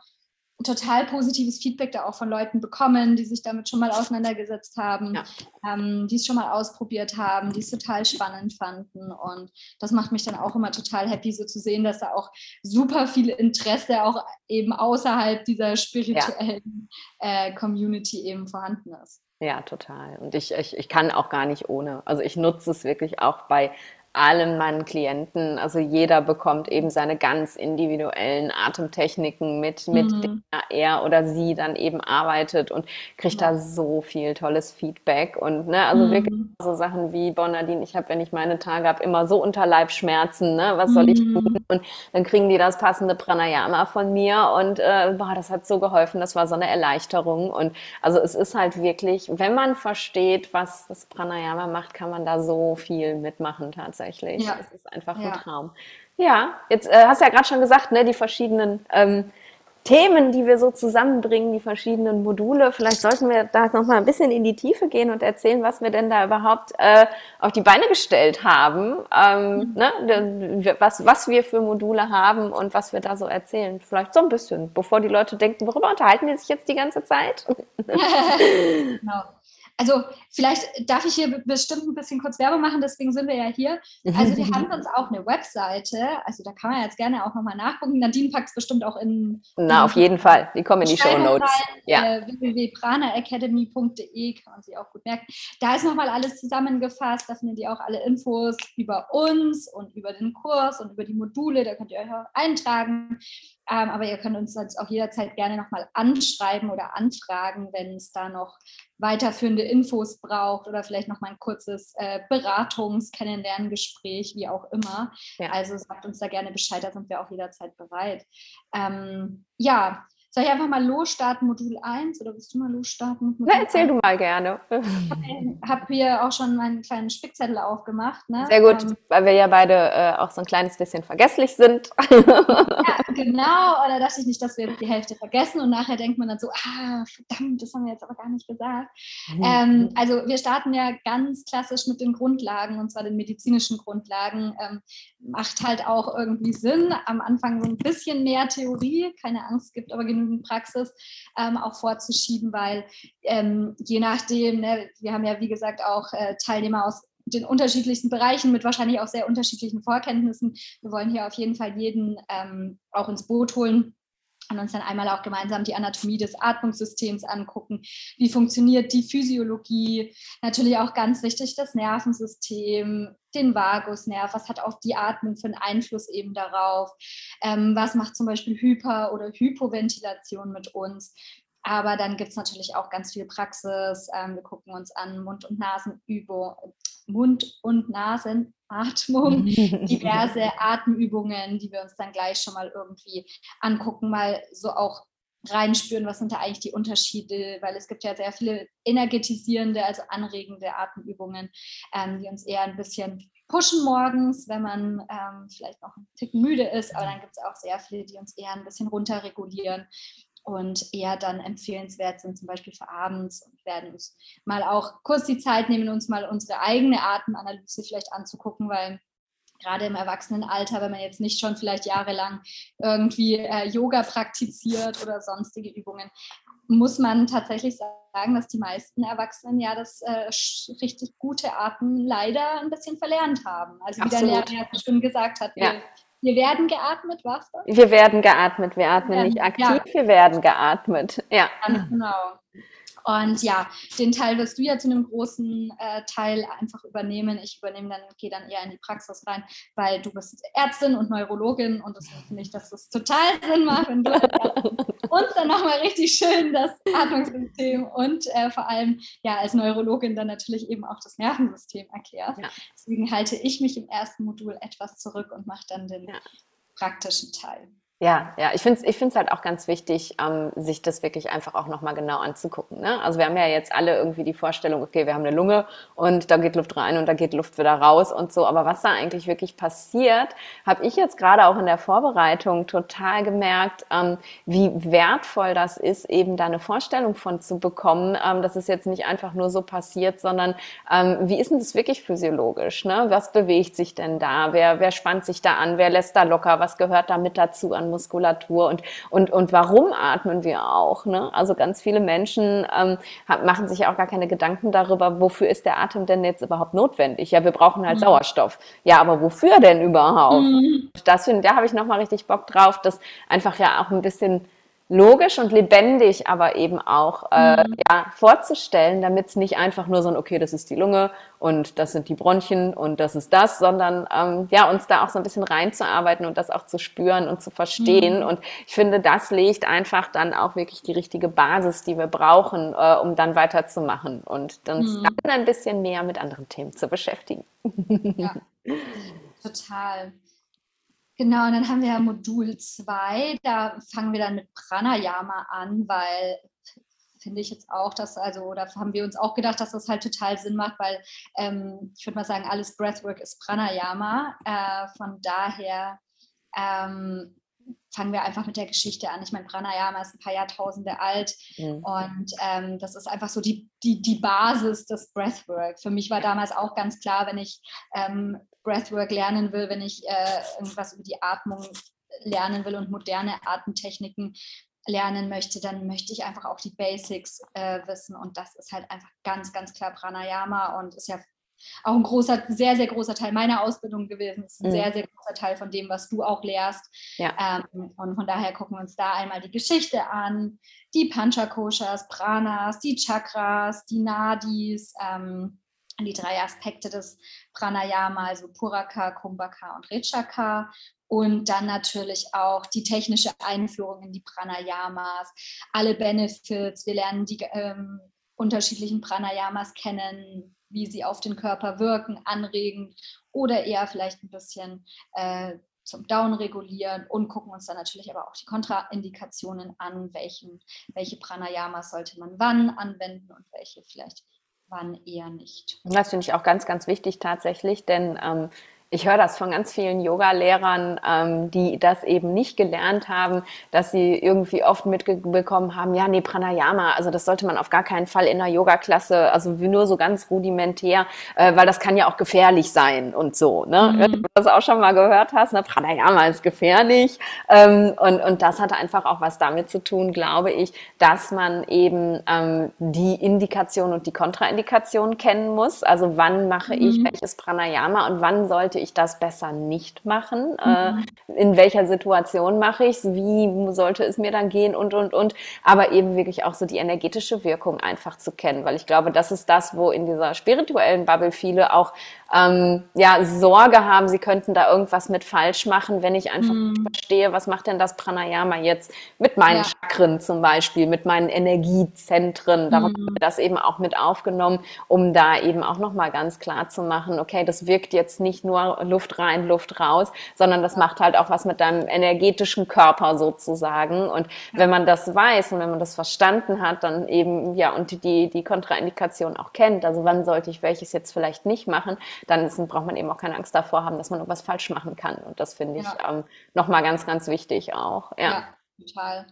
total positives Feedback da auch von Leuten bekommen, die sich damit schon mal auseinandergesetzt haben, ja. ähm, die es schon mal ausprobiert haben, die es total spannend fanden. Und das macht mich dann auch immer total happy, so zu sehen, dass da auch super viel Interesse auch eben außerhalb dieser spirituellen ja. äh, Community eben vorhanden ist. Ja, total. Und ich, ich, ich kann auch gar nicht ohne. Also ich nutze es wirklich auch bei allen meinen Klienten, also jeder bekommt eben seine ganz individuellen Atemtechniken mit, mit mhm. denen er oder sie dann eben arbeitet und kriegt ja. da so viel tolles Feedback und ne, also mhm. wirklich so Sachen wie Bonadine, ich habe, wenn ich meine Tage habe, immer so Unterleibschmerzen, ne, was soll ich tun? Mhm. Und dann kriegen die das passende Pranayama von mir und äh, boah, das hat so geholfen, das war so eine Erleichterung und also es ist halt wirklich, wenn man versteht, was das Pranayama macht, kann man da so viel mitmachen tatsächlich tatsächlich. Ja. Es ist einfach ja. ein Traum. Ja, jetzt äh, hast du ja gerade schon gesagt, ne, die verschiedenen ähm, Themen, die wir so zusammenbringen, die verschiedenen Module. Vielleicht sollten wir da noch mal ein bisschen in die Tiefe gehen und erzählen, was wir denn da überhaupt äh, auf die Beine gestellt haben, ähm, mhm. ne, was, was wir für Module haben und was wir da so erzählen. Vielleicht so ein bisschen, bevor die Leute denken, worüber unterhalten die sich jetzt die ganze Zeit? genau also vielleicht darf ich hier bestimmt ein bisschen kurz Werbung machen, deswegen sind wir ja hier. Also wir haben uns auch eine Webseite, also da kann man jetzt gerne auch nochmal nachgucken. Nadine packt es bestimmt auch in... Na, auf jeden Fall, die kommen in die Show Notes. Ja. Äh, www.pranaacademy.de kann man sich auch gut merken. Da ist nochmal alles zusammengefasst, da findet ihr auch alle Infos über uns und über den Kurs und über die Module, da könnt ihr euch auch eintragen. Ähm, aber ihr könnt uns sonst auch jederzeit gerne nochmal anschreiben oder anfragen, wenn es da noch weiterführende Infos braucht oder vielleicht nochmal ein kurzes äh, Beratungs-, Kennenlerngespräch, wie auch immer. Ja. Also sagt uns da gerne Bescheid, da sind wir auch jederzeit bereit. Ähm, ja, soll ich einfach mal losstarten, Modul 1 oder willst du mal losstarten? Na, erzähl 1? du mal gerne. Ich habe hier auch schon meinen kleinen Spickzettel aufgemacht. Ne? Sehr gut, ähm, weil wir ja beide äh, auch so ein kleines bisschen vergesslich sind. ja, genau. Oder dachte ich nicht, dass wir die Hälfte vergessen und nachher denkt man dann so, ah, verdammt, das haben wir jetzt aber gar nicht gesagt. Mhm. Ähm, also wir starten ja ganz klassisch mit den Grundlagen und zwar den medizinischen Grundlagen. Ähm, macht halt auch irgendwie Sinn. Am Anfang so ein bisschen mehr Theorie, keine Angst, gibt aber genügend Praxis ähm, auch vorzuschieben, weil ähm, je nachdem, ne, wir haben ja wie gesagt auch äh, Teilnehmer aus den unterschiedlichsten Bereichen mit wahrscheinlich auch sehr unterschiedlichen Vorkenntnissen. Wir wollen hier auf jeden Fall jeden ähm, auch ins Boot holen und uns dann einmal auch gemeinsam die Anatomie des Atmungssystems angucken. Wie funktioniert die Physiologie? Natürlich auch ganz wichtig das Nervensystem, den Vagusnerv, was hat auch die Atmung für einen Einfluss eben darauf? Ähm, was macht zum Beispiel Hyper- oder Hypoventilation mit uns? Aber dann gibt es natürlich auch ganz viel Praxis. Ähm, wir gucken uns an Mund- und Nasenübung, Mund- und Nasenatmung, diverse Atemübungen, die wir uns dann gleich schon mal irgendwie angucken, mal so auch reinspüren, was sind da eigentlich die Unterschiede, weil es gibt ja sehr viele energetisierende, also anregende Atemübungen, ähm, die uns eher ein bisschen pushen morgens, wenn man ähm, vielleicht noch ein Tick müde ist, aber dann gibt es auch sehr viele, die uns eher ein bisschen runterregulieren und eher dann empfehlenswert sind, zum Beispiel für abends und werden uns mal auch kurz die Zeit nehmen, uns mal unsere eigene Atemanalyse vielleicht anzugucken, weil gerade im Erwachsenenalter, wenn man jetzt nicht schon vielleicht jahrelang irgendwie äh, Yoga praktiziert oder sonstige Übungen, muss man tatsächlich sagen, dass die meisten Erwachsenen ja das äh, richtig gute Atmen leider ein bisschen verlernt haben. Also wie Absolut. der Lehrer ja schon gesagt hat, ja. wir, wir, werden geatmet, was das? Wir werden geatmet, wir atmen werden, nicht aktiv, ja. wir werden geatmet. Ja. Ganz genau. Und ja, den Teil wirst du ja zu einem großen äh, Teil einfach übernehmen. Ich übernehme dann, gehe dann eher in die Praxis rein, weil du bist Ärztin und Neurologin und deswegen finde ich, dass das total Sinn macht, wenn du uns dann nochmal richtig schön das Atmungssystem und äh, vor allem ja als Neurologin dann natürlich eben auch das Nervensystem erklärst. Ja. Deswegen halte ich mich im ersten Modul etwas zurück und mache dann den ja. praktischen Teil. Ja, ja, ich finde es ich find's halt auch ganz wichtig, ähm, sich das wirklich einfach auch nochmal genau anzugucken. Ne? Also wir haben ja jetzt alle irgendwie die Vorstellung, okay, wir haben eine Lunge und da geht Luft rein und da geht Luft wieder raus und so. Aber was da eigentlich wirklich passiert, habe ich jetzt gerade auch in der Vorbereitung total gemerkt, ähm, wie wertvoll das ist, eben da eine Vorstellung von zu bekommen, ähm, dass es jetzt nicht einfach nur so passiert, sondern ähm, wie ist denn das wirklich physiologisch? Ne? Was bewegt sich denn da? Wer, wer spannt sich da an? Wer lässt da locker? Was gehört da mit dazu an Muskulatur und, und, und warum atmen wir auch. Ne? Also ganz viele Menschen ähm, machen sich auch gar keine Gedanken darüber, wofür ist der Atem denn jetzt überhaupt notwendig? Ja, wir brauchen halt mhm. Sauerstoff. Ja, aber wofür denn überhaupt? Mhm. Das finde, da habe ich nochmal richtig Bock drauf, das einfach ja auch ein bisschen logisch und lebendig aber eben auch äh, mhm. ja, vorzustellen, damit es nicht einfach nur so ein, okay, das ist die Lunge und das sind die Bronchien und das ist das, sondern ähm, ja, uns da auch so ein bisschen reinzuarbeiten und das auch zu spüren und zu verstehen. Mhm. Und ich finde, das legt einfach dann auch wirklich die richtige Basis, die wir brauchen, äh, um dann weiterzumachen und uns mhm. dann ein bisschen mehr mit anderen Themen zu beschäftigen. Ja, total. Genau, und dann haben wir ja Modul 2, da fangen wir dann mit Pranayama an, weil finde ich jetzt auch, dass, also, da haben wir uns auch gedacht, dass das halt total Sinn macht, weil ähm, ich würde mal sagen, alles Breathwork ist Pranayama. Äh, von daher ähm, fangen wir einfach mit der Geschichte an. Ich meine, Pranayama ist ein paar Jahrtausende alt mhm. und ähm, das ist einfach so die, die, die Basis des Breathwork. Für mich war damals auch ganz klar, wenn ich ähm, Breathwork lernen will, wenn ich äh, irgendwas über die Atmung lernen will und moderne Atemtechniken lernen möchte, dann möchte ich einfach auch die Basics äh, wissen. Und das ist halt einfach ganz, ganz klar Pranayama und ist ja auch ein großer, sehr, sehr großer Teil meiner Ausbildung gewesen. Das ist ein mhm. sehr, sehr großer Teil von dem, was du auch lehrst. Ja. Ähm, und von daher gucken wir uns da einmal die Geschichte an, die Panchakoshas, Pranas, die Chakras, die Nadis, ähm, die drei Aspekte des Pranayama, also Puraka, Kumbhaka und Rechaka. Und dann natürlich auch die technische Einführung in die Pranayamas, alle Benefits. Wir lernen die ähm, unterschiedlichen Pranayamas kennen, wie sie auf den Körper wirken, anregen oder eher vielleicht ein bisschen äh, zum Down regulieren und gucken uns dann natürlich aber auch die Kontraindikationen an, welchen, welche Pranayamas sollte man wann anwenden und welche vielleicht wann eher nicht. Das finde ich auch ganz, ganz wichtig tatsächlich, denn ähm, ich höre das von ganz vielen Yoga-Lehrern, ähm, die das eben nicht gelernt haben, dass sie irgendwie oft mitbekommen haben, ja, nee, Pranayama, also das sollte man auf gar keinen Fall in einer Yoga-Klasse, also nur so ganz rudimentär, äh, weil das kann ja auch gefährlich sein und so. Ne? Mhm. Wenn du das auch schon mal gehört hast, ne? Pranayama ist gefährlich. Ähm, und, und das hat einfach auch was damit zu tun, glaube ich, dass man eben ähm, die Indikation und die Kontraindikation kennen muss. Also wann mache mhm. ich welches Pranayama und wann sollte ich das besser nicht machen? Mhm. Äh, in welcher Situation mache ich es? Wie sollte es mir dann gehen? Und, und, und. Aber eben wirklich auch so die energetische Wirkung einfach zu kennen, weil ich glaube, das ist das, wo in dieser spirituellen Bubble viele auch ähm, ja, Sorge haben, sie könnten da irgendwas mit falsch machen, wenn ich einfach mm. verstehe, was macht denn das Pranayama jetzt mit meinen ja. Chakren zum Beispiel, mit meinen Energiezentren. Darum mm. haben wir das eben auch mit aufgenommen, um da eben auch nochmal ganz klar zu machen, okay, das wirkt jetzt nicht nur Luft rein, Luft raus, sondern das macht halt auch was mit deinem energetischen Körper sozusagen. Und wenn man das weiß und wenn man das verstanden hat, dann eben, ja, und die, die Kontraindikation auch kennt, also wann sollte ich welches jetzt vielleicht nicht machen, dann ist, braucht man eben auch keine Angst davor haben, dass man irgendwas falsch machen kann. Und das finde ich ja. ähm, nochmal ganz, ganz wichtig auch. Ja. ja. total.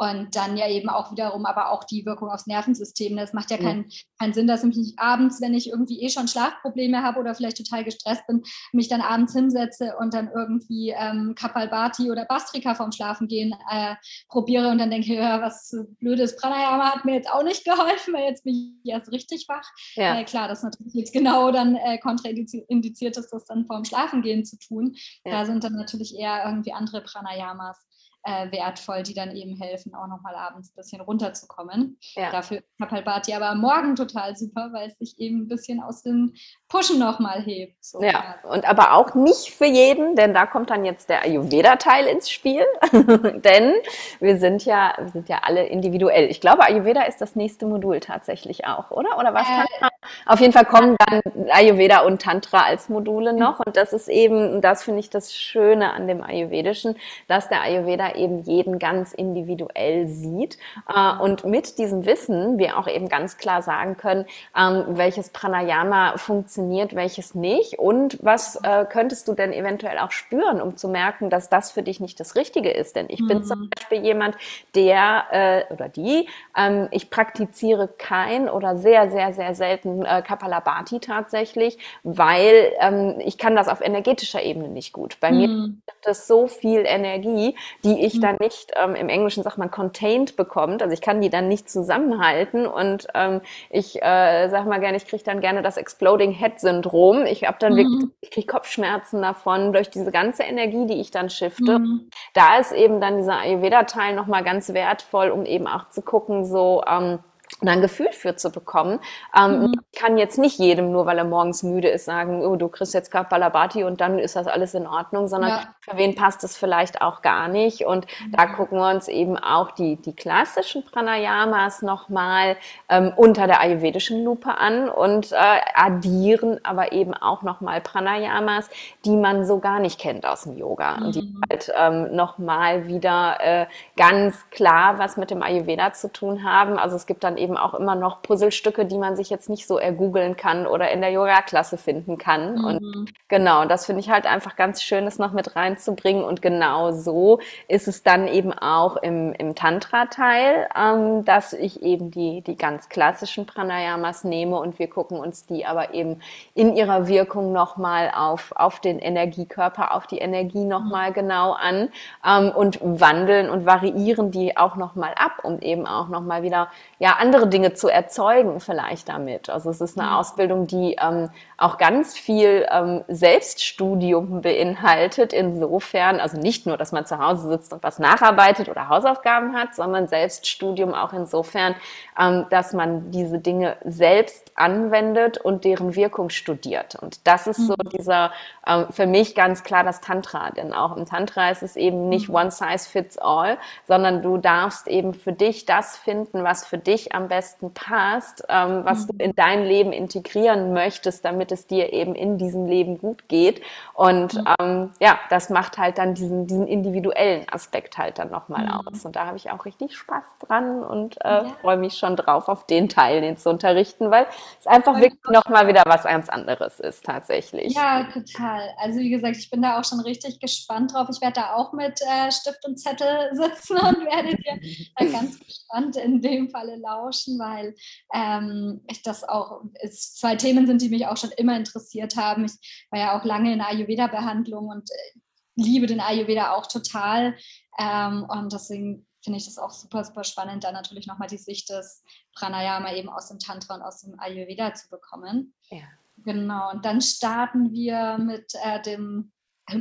Und dann ja eben auch wiederum, aber auch die Wirkung aufs Nervensystem. Das macht ja keinen, keinen Sinn, dass ich mich abends, wenn ich irgendwie eh schon Schlafprobleme habe oder vielleicht total gestresst bin, mich dann abends hinsetze und dann irgendwie ähm, Kapalbhati oder Bastrika vorm Schlafengehen äh, probiere und dann denke, ja, was blödes Pranayama hat mir jetzt auch nicht geholfen, weil jetzt bin ich erst richtig wach. Ja. Äh, klar, das ist natürlich jetzt genau dann äh, kontraindiziert ist, das dann vorm Schlafengehen zu tun. Ja. Da sind dann natürlich eher irgendwie andere Pranayamas äh, wertvoll, die dann eben helfen, auch nochmal abends ein bisschen runterzukommen. Ja. Dafür Kapalbhati aber am Morgen total super, weil es sich eben ein bisschen aus dem Pushen nochmal hebt. So ja, und aber auch nicht für jeden, denn da kommt dann jetzt der Ayurveda-Teil ins Spiel. denn wir sind ja, wir sind ja alle individuell. Ich glaube, Ayurveda ist das nächste Modul tatsächlich auch, oder? Oder was? Äh, Auf jeden Fall kommen dann Ayurveda und Tantra als Module noch. Und das ist eben, das finde ich das Schöne an dem Ayurvedischen, dass der Ayurveda eben jeden ganz individuell sieht. Äh, und mit diesem Wissen wir auch eben ganz klar sagen können, ähm, welches Pranayama funktioniert, welches nicht. Und was äh, könntest du denn eventuell auch spüren, um zu merken, dass das für dich nicht das Richtige ist? Denn ich bin mhm. zum Beispiel jemand, der äh, oder die, ähm, ich praktiziere kein oder sehr, sehr, sehr selten Kapalabhati tatsächlich, weil ähm, ich kann das auf energetischer Ebene nicht gut. Bei mhm. mir gibt es so viel Energie, die ich mhm. dann nicht, ähm, im Englischen sagt man contained bekommt, also ich kann die dann nicht zusammenhalten und ähm, ich äh, sag mal gerne, ich kriege dann gerne das Exploding Head Syndrom. Ich habe dann mhm. wirklich, ich kriege Kopfschmerzen davon durch diese ganze Energie, die ich dann shifte. Mhm. Da ist eben dann dieser Ayurveda-Teil nochmal ganz wertvoll, um eben auch zu gucken, so, ähm, ein Gefühl für zu bekommen. Ähm, mhm. Ich kann jetzt nicht jedem, nur weil er morgens müde ist, sagen, oh, du kriegst jetzt Kapalabhati und dann ist das alles in Ordnung, sondern ja. für wen passt es vielleicht auch gar nicht. Und mhm. da gucken wir uns eben auch die, die klassischen Pranayamas nochmal ähm, unter der ayurvedischen Lupe an und äh, addieren aber eben auch nochmal Pranayamas, die man so gar nicht kennt aus dem Yoga. Mhm. Und die halt ähm, nochmal wieder äh, ganz klar was mit dem Ayurveda zu tun haben. Also es gibt dann eben auch immer noch Puzzlestücke, die man sich jetzt nicht so ergoogeln kann oder in der Yoga-Klasse finden kann. Mhm. Und genau, das finde ich halt einfach ganz schön, das noch mit reinzubringen. Und genau so ist es dann eben auch im, im Tantra-Teil, ähm, dass ich eben die, die ganz klassischen Pranayamas nehme und wir gucken uns die aber eben in ihrer Wirkung nochmal auf, auf den Energiekörper, auf die Energie nochmal mhm. genau an ähm, und wandeln und variieren die auch nochmal ab, um eben auch nochmal wieder ja, an andere Dinge zu erzeugen vielleicht damit. Also es ist eine mhm. Ausbildung, die ähm, auch ganz viel ähm, Selbststudium beinhaltet. Insofern, also nicht nur, dass man zu Hause sitzt und was nacharbeitet oder Hausaufgaben hat, sondern Selbststudium auch insofern, ähm, dass man diese Dinge selbst anwendet und deren Wirkung studiert. Und das ist so mhm. dieser, ähm, für mich ganz klar das Tantra. Denn auch im Tantra ist es eben nicht mhm. one size fits all, sondern du darfst eben für dich das finden, was für dich am am besten passt, ähm, was mhm. du in dein Leben integrieren möchtest, damit es dir eben in diesem Leben gut geht. Und mhm. ähm, ja, das macht halt dann diesen, diesen individuellen Aspekt halt dann nochmal mhm. aus. Und da habe ich auch richtig Spaß dran und äh, ja. freue mich schon drauf, auf den Teil, den zu unterrichten, weil es einfach Voll wirklich nochmal wieder was ganz anderes ist tatsächlich. Ja, total. Also wie gesagt, ich bin da auch schon richtig gespannt drauf. Ich werde da auch mit äh, Stift und Zettel sitzen und werde dir ganz gespannt in dem Falle laufen austauschen, weil ähm, ich das auch, es zwei Themen sind, die mich auch schon immer interessiert haben. Ich war ja auch lange in der Ayurveda-Behandlung und äh, liebe den Ayurveda auch total. Ähm, und deswegen finde ich das auch super, super spannend, da natürlich nochmal die Sicht des Pranayama eben aus dem Tantra und aus dem Ayurveda zu bekommen. Ja. Genau, und dann starten wir mit äh, dem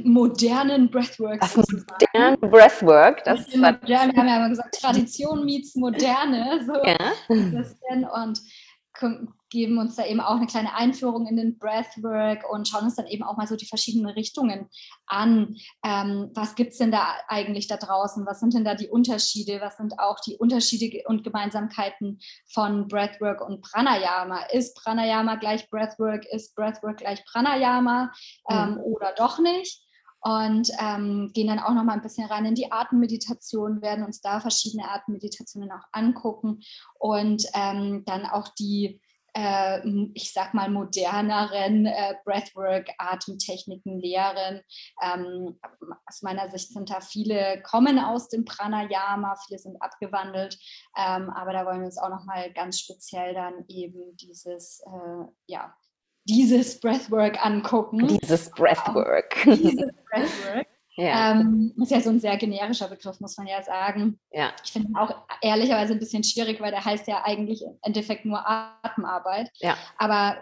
modernen Breathwork. Das moderne Breathwork. Das ist modern, wir haben ja immer gesagt, Tradition meets Moderne. So ja. Und geben uns da eben auch eine kleine Einführung in den Breathwork und schauen uns dann eben auch mal so die verschiedenen Richtungen an. Ähm, was gibt es denn da eigentlich da draußen? Was sind denn da die Unterschiede? Was sind auch die Unterschiede und Gemeinsamkeiten von Breathwork und Pranayama? Ist Pranayama gleich Breathwork? Ist Breathwork gleich Pranayama ähm, mhm. oder doch nicht? und ähm, gehen dann auch noch mal ein bisschen rein in die Atemmeditation, werden uns da verschiedene Atemeditationen auch angucken und ähm, dann auch die äh, ich sag mal, moderneren äh, Breathwork-Atemtechniken lehren. Ähm, aus meiner Sicht sind da viele, kommen aus dem Pranayama, viele sind abgewandelt, ähm, aber da wollen wir uns auch nochmal ganz speziell dann eben dieses, äh, ja, dieses Breathwork angucken. Dieses Breathwork. Dieses Breathwork. Ja. Ähm, ist ja so ein sehr generischer Begriff, muss man ja sagen. Ja. Ich finde auch ehrlicherweise ein bisschen schwierig, weil der heißt ja eigentlich im Endeffekt nur Atemarbeit. Ja. Aber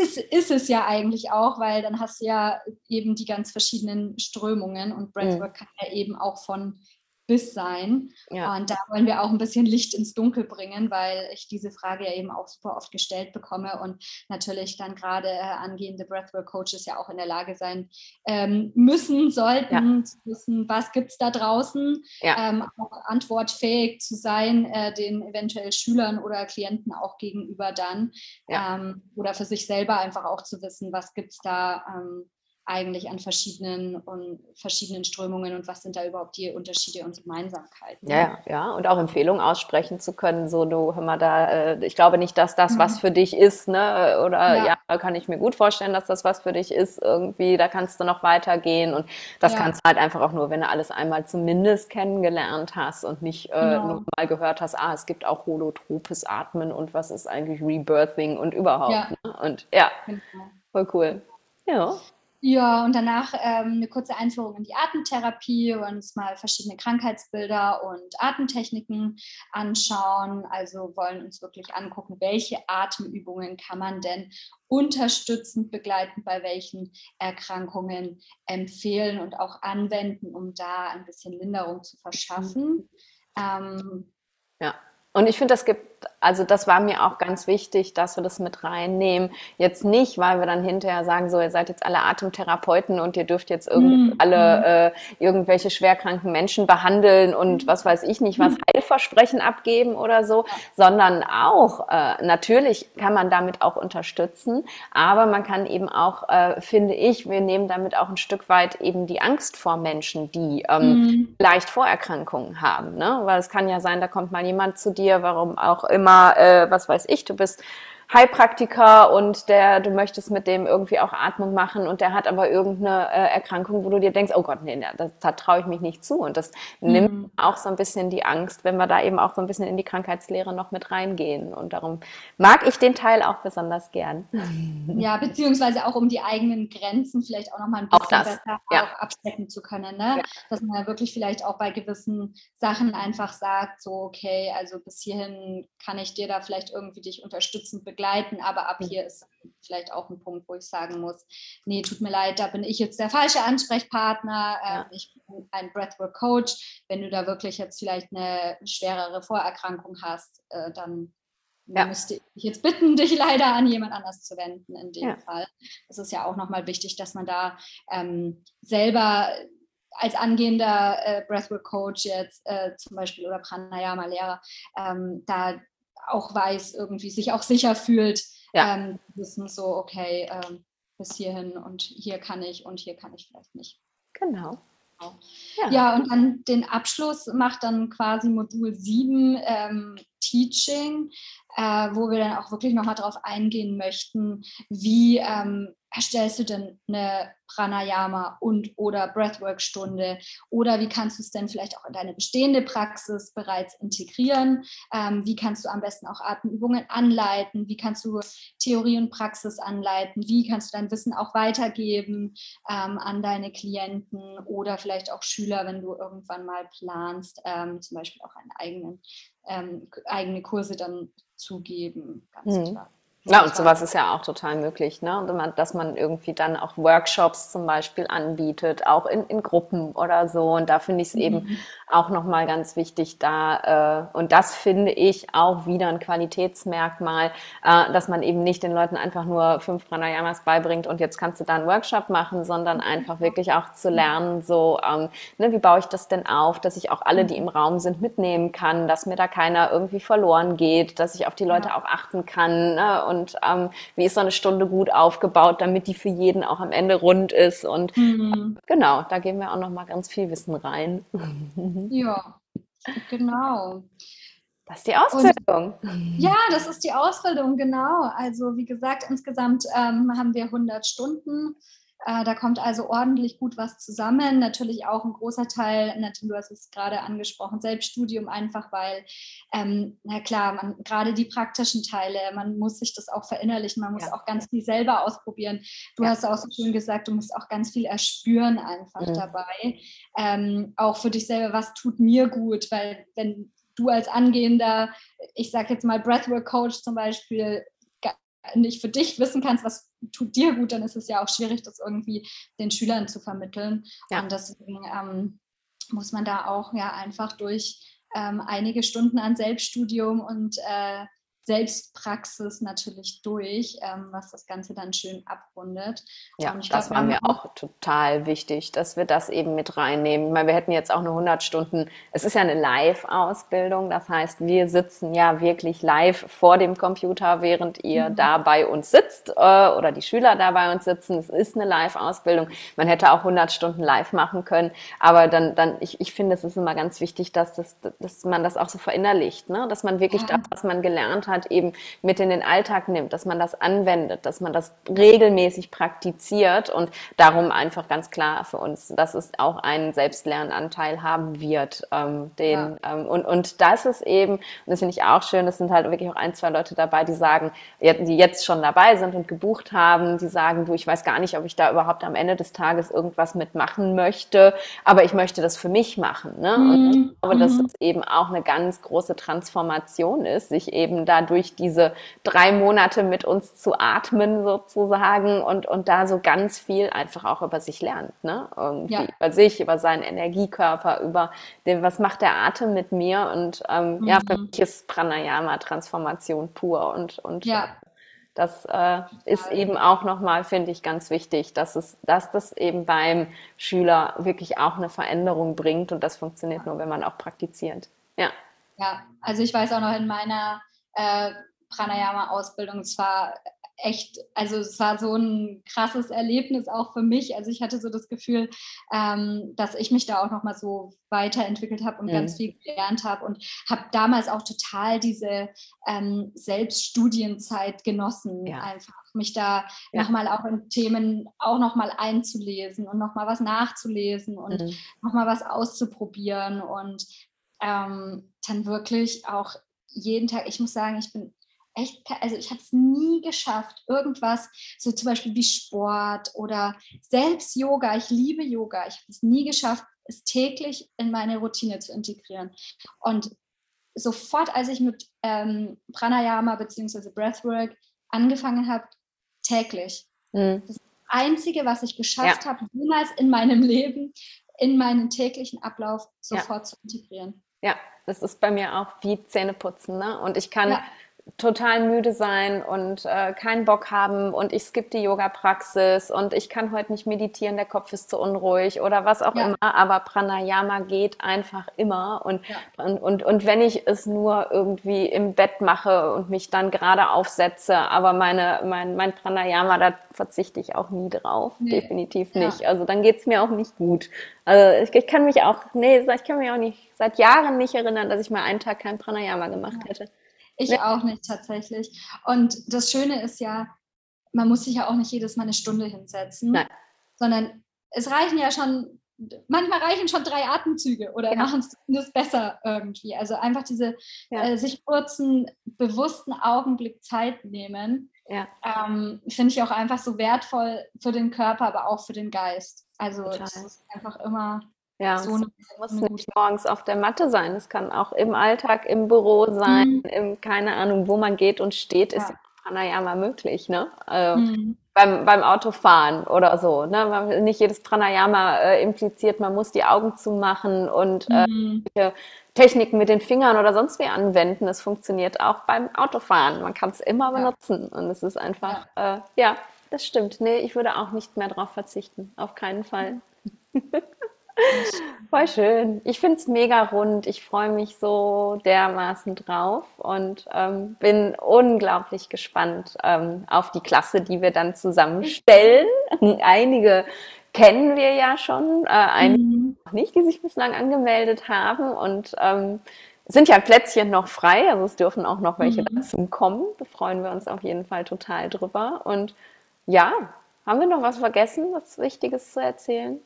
ist, ist es ja eigentlich auch, weil dann hast du ja eben die ganz verschiedenen Strömungen und Breathwork mhm. kann ja eben auch von bis sein. Ja. Und da wollen wir auch ein bisschen Licht ins Dunkel bringen, weil ich diese Frage ja eben auch super oft gestellt bekomme und natürlich dann gerade äh, angehende Breathwork-Coaches ja auch in der Lage sein ähm, müssen, sollten, ja. zu wissen, was gibt es da draußen, ja. ähm, auch antwortfähig zu sein, äh, den eventuell Schülern oder Klienten auch gegenüber dann ähm, oder für sich selber einfach auch zu wissen, was gibt es da ähm, eigentlich an verschiedenen und verschiedenen Strömungen und was sind da überhaupt die Unterschiede und Gemeinsamkeiten. Ja, ja, und auch Empfehlungen aussprechen zu können, so du hör mal da, äh, ich glaube nicht, dass das mhm. was für dich ist, ne? Oder ja. ja. kann ich mir gut vorstellen, dass das was für dich ist, irgendwie, da kannst du noch weitergehen und das ja. kannst du halt einfach auch nur, wenn du alles einmal zumindest kennengelernt hast und nicht äh, genau. nur mal gehört hast, ah, es gibt auch holotropes Atmen und was ist eigentlich Rebirthing und überhaupt. Ja. Ne? Und ja, genau. voll cool. Ja. Ja, und danach ähm, eine kurze Einführung in die Atemtherapie und uns mal verschiedene Krankheitsbilder und Atemtechniken anschauen. Also wollen uns wirklich angucken, welche Atemübungen kann man denn unterstützend begleiten, bei welchen Erkrankungen empfehlen und auch anwenden, um da ein bisschen Linderung zu verschaffen. Mhm. Ähm, ja, und ich finde, das gibt also das war mir auch ganz wichtig, dass wir das mit reinnehmen. Jetzt nicht, weil wir dann hinterher sagen, so, ihr seid jetzt alle Atemtherapeuten und ihr dürft jetzt irgend, mm. alle äh, irgendwelche schwerkranken Menschen behandeln und mhm. was weiß ich nicht, was Heilversprechen abgeben oder so, sondern auch, äh, natürlich kann man damit auch unterstützen, aber man kann eben auch, äh, finde ich, wir nehmen damit auch ein Stück weit eben die Angst vor Menschen, die ähm, mm. leicht Vorerkrankungen haben. Ne? Weil es kann ja sein, da kommt mal jemand zu dir, warum auch immer, äh, was weiß ich, du bist Heilpraktiker und der, du möchtest mit dem irgendwie auch Atmung machen und der hat aber irgendeine äh, Erkrankung, wo du dir denkst, oh Gott, nee, das, da traue ich mich nicht zu. Und das mhm. nimmt auch so ein bisschen die Angst, wenn wir da eben auch so ein bisschen in die Krankheitslehre noch mit reingehen. Und darum mag ich den Teil auch besonders gern. Ja, beziehungsweise auch um die eigenen Grenzen vielleicht auch nochmal ein bisschen besser ja. auch abstecken zu können. Ne? Ja. Dass man ja wirklich vielleicht auch bei gewissen Sachen einfach sagt, so, okay, also bis hierhin kann ich dir da vielleicht irgendwie dich unterstützend begleiten aber ab hier ist vielleicht auch ein Punkt, wo ich sagen muss, nee, tut mir leid, da bin ich jetzt der falsche Ansprechpartner, ja. ich bin ein Breathwork-Coach. Wenn du da wirklich jetzt vielleicht eine schwerere Vorerkrankung hast, äh, dann ja. müsste ich jetzt bitten, dich leider an jemand anders zu wenden in dem ja. Fall. Das ist ja auch nochmal wichtig, dass man da ähm, selber als angehender äh, Breathwork-Coach jetzt äh, zum Beispiel oder Pranayama-Lehrer ähm, da auch weiß, irgendwie sich auch sicher fühlt, ja. ähm, wissen so, okay, ähm, bis hierhin und hier kann ich und hier kann ich vielleicht nicht. Genau. genau. Ja. ja, und dann den Abschluss macht dann quasi Modul 7 ähm, Teaching, äh, wo wir dann auch wirklich nochmal darauf eingehen möchten, wie ähm, erstellst du denn eine Pranayama und oder Breathwork-Stunde oder wie kannst du es denn vielleicht auch in deine bestehende Praxis bereits integrieren? Ähm, wie kannst du am besten auch Atemübungen anleiten? Wie kannst du Theorie und Praxis anleiten? Wie kannst du dein Wissen auch weitergeben ähm, an deine Klienten oder vielleicht auch Schüler, wenn du irgendwann mal planst, ähm, zum Beispiel auch einen eigenen, ähm, eigene Kurse dann zu geben? Ganz mhm. klar. Ja, und sowas ist ja auch total möglich, ne? dass man irgendwie dann auch Workshops zum Beispiel anbietet, auch in, in Gruppen oder so. Und da finde ich es mhm. eben auch nochmal ganz wichtig, da, äh, und das finde ich auch wieder ein Qualitätsmerkmal, äh, dass man eben nicht den Leuten einfach nur fünf Pranayamas beibringt und jetzt kannst du da einen Workshop machen, sondern einfach wirklich auch zu lernen, so, ähm, ne, wie baue ich das denn auf, dass ich auch alle, die im Raum sind, mitnehmen kann, dass mir da keiner irgendwie verloren geht, dass ich auf die Leute auch achten kann. Ne? Und und ähm, wie ist so eine Stunde gut aufgebaut, damit die für jeden auch am Ende rund ist. Und mhm. genau, da geben wir auch noch mal ganz viel Wissen rein. Ja, genau. Das ist die Ausbildung. Und, ja, das ist die Ausbildung, genau. Also wie gesagt, insgesamt ähm, haben wir 100 Stunden da kommt also ordentlich gut was zusammen. Natürlich auch ein großer Teil, du hast es gerade angesprochen, Selbststudium, einfach weil, ähm, na klar, man, gerade die praktischen Teile, man muss sich das auch verinnerlichen, man muss ja. auch ganz viel selber ausprobieren. Du ja. hast auch so schön gesagt, du musst auch ganz viel erspüren einfach mhm. dabei. Ähm, auch für dich selber, was tut mir gut, weil wenn du als angehender, ich sage jetzt mal Breathwork Coach zum Beispiel, nicht für dich wissen kannst, was tut dir gut, dann ist es ja auch schwierig, das irgendwie den Schülern zu vermitteln. Ja. Und deswegen ähm, muss man da auch ja einfach durch ähm, einige Stunden an Selbststudium und äh, Selbstpraxis natürlich durch, ähm, was das Ganze dann schön abrundet. Ja, das glaub, war mir auch total wichtig, dass wir das eben mit reinnehmen. Ich meine, wir hätten jetzt auch nur 100 Stunden. Es ist ja eine Live-Ausbildung, das heißt, wir sitzen ja wirklich live vor dem Computer, während ihr mhm. da bei uns sitzt äh, oder die Schüler da bei uns sitzen. Es ist eine Live-Ausbildung. Man hätte auch 100 Stunden live machen können, aber dann, dann ich, ich finde, es ist immer ganz wichtig, dass, das, dass man das auch so verinnerlicht, ne? dass man wirklich ja. das, was man gelernt hat, hat, eben mit in den Alltag nimmt, dass man das anwendet, dass man das regelmäßig praktiziert und darum einfach ganz klar für uns, dass es auch einen Selbstlernanteil haben wird. Ähm, den, ja. ähm, und, und das ist eben, und das finde ich auch schön, das sind halt wirklich auch ein, zwei Leute dabei, die sagen, die jetzt schon dabei sind und gebucht haben, die sagen, du, ich weiß gar nicht, ob ich da überhaupt am Ende des Tages irgendwas mitmachen möchte, aber ich möchte das für mich machen. Ne? Mhm. Und ich glaube, dass mhm. es eben auch eine ganz große Transformation ist, sich eben da durch diese drei Monate mit uns zu atmen sozusagen und, und da so ganz viel einfach auch über sich lernt. Ne? Ja. über sich, über seinen Energiekörper, über den, was macht der Atem mit mir und ähm, mhm. ja, für mich ist Pranayama Transformation pur und, und ja. Das äh, ist eben auch nochmal, finde ich, ganz wichtig, dass, es, dass das eben beim Schüler wirklich auch eine Veränderung bringt und das funktioniert nur, wenn man auch praktiziert. Ja. Ja, also ich weiß auch noch in meiner äh, Pranayama-Ausbildung. Es war echt, also es war so ein krasses Erlebnis auch für mich. Also ich hatte so das Gefühl, ähm, dass ich mich da auch nochmal so weiterentwickelt habe und mhm. ganz viel gelernt habe und habe damals auch total diese ähm, Selbststudienzeit genossen, ja. einfach mich da ja. nochmal auch in Themen auch nochmal einzulesen und nochmal was nachzulesen und mhm. nochmal was auszuprobieren und ähm, dann wirklich auch jeden Tag, ich muss sagen, ich bin echt, also ich habe es nie geschafft, irgendwas, so zum Beispiel wie Sport oder selbst Yoga, ich liebe Yoga, ich habe es nie geschafft, es täglich in meine Routine zu integrieren. Und sofort, als ich mit ähm, Pranayama bzw. Breathwork angefangen habe, täglich. Mhm. Das Einzige, was ich geschafft ja. habe, jemals in meinem Leben, in meinen täglichen Ablauf sofort ja. zu integrieren. Ja, das ist bei mir auch wie Zähneputzen. Ne? Und ich kann ja. Total müde sein und äh, keinen Bock haben und ich skippe die Yoga-Praxis und ich kann heute nicht meditieren, der Kopf ist zu unruhig oder was auch ja. immer. Aber Pranayama geht einfach immer. Und, ja. und, und, und wenn ich es nur irgendwie im Bett mache und mich dann gerade aufsetze, aber meine, mein, mein Pranayama, da verzichte ich auch nie drauf. Nee. Definitiv nicht. Also dann geht es mir auch nicht gut. Also ich, ich, kann mich auch, nee, ich kann mich auch nicht seit Jahren nicht erinnern, dass ich mal einen Tag kein Pranayama gemacht hätte. Ich nee. auch nicht tatsächlich. Und das Schöne ist ja, man muss sich ja auch nicht jedes Mal eine Stunde hinsetzen, Nein. sondern es reichen ja schon, manchmal reichen schon drei Atemzüge oder ja. machen es zumindest besser irgendwie. Also einfach diese ja. äh, sich kurzen, bewussten Augenblick Zeit nehmen, ja. ähm, finde ich auch einfach so wertvoll für den Körper, aber auch für den Geist. Also es ist einfach immer ja, so es muss nicht morgens auf der Matte sein. Es kann auch im Alltag, im Büro sein, mhm. im, keine Ahnung, wo man geht und steht, ist ja. Pranayama möglich, ne? Also mhm. beim, beim Autofahren oder so, ne? Nicht jedes Pranayama äh, impliziert, man muss die Augen zumachen und äh, mhm. Techniken mit den Fingern oder sonst wie anwenden. Es funktioniert auch beim Autofahren. Man kann es immer benutzen und es ist einfach, ja. Äh, ja das stimmt. Nee, ich würde auch nicht mehr darauf verzichten. Auf keinen Fall. Voll schön. Ich finde es mega rund. Ich freue mich so dermaßen drauf und ähm, bin unglaublich gespannt ähm, auf die Klasse, die wir dann zusammenstellen. Einige kennen wir ja schon, äh, einige mhm. noch nicht, die sich bislang angemeldet haben. Und ähm, sind ja Plätzchen noch frei, also es dürfen auch noch welche mhm. dazu kommen. Da freuen wir uns auf jeden Fall total drüber. Und ja, haben wir noch was vergessen, was Wichtiges zu erzählen?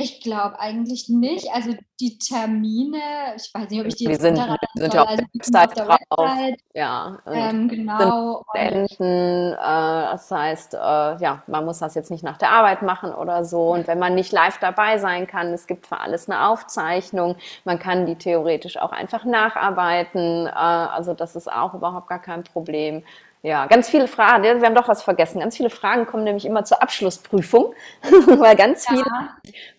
Ich glaube eigentlich nicht. Also die Termine, ich weiß nicht, ob ich die jetzt sind, sind ja auf also der Website drauf. Website. Ja, ähm, genau. Enden, äh, das heißt, äh, ja, man muss das jetzt nicht nach der Arbeit machen oder so. Und wenn man nicht live dabei sein kann, es gibt für alles eine Aufzeichnung. Man kann die theoretisch auch einfach nacharbeiten. Äh, also das ist auch überhaupt gar kein Problem. Ja, ganz viele Fragen. Wir haben doch was vergessen. Ganz viele Fragen kommen nämlich immer zur Abschlussprüfung, weil ganz viele ja.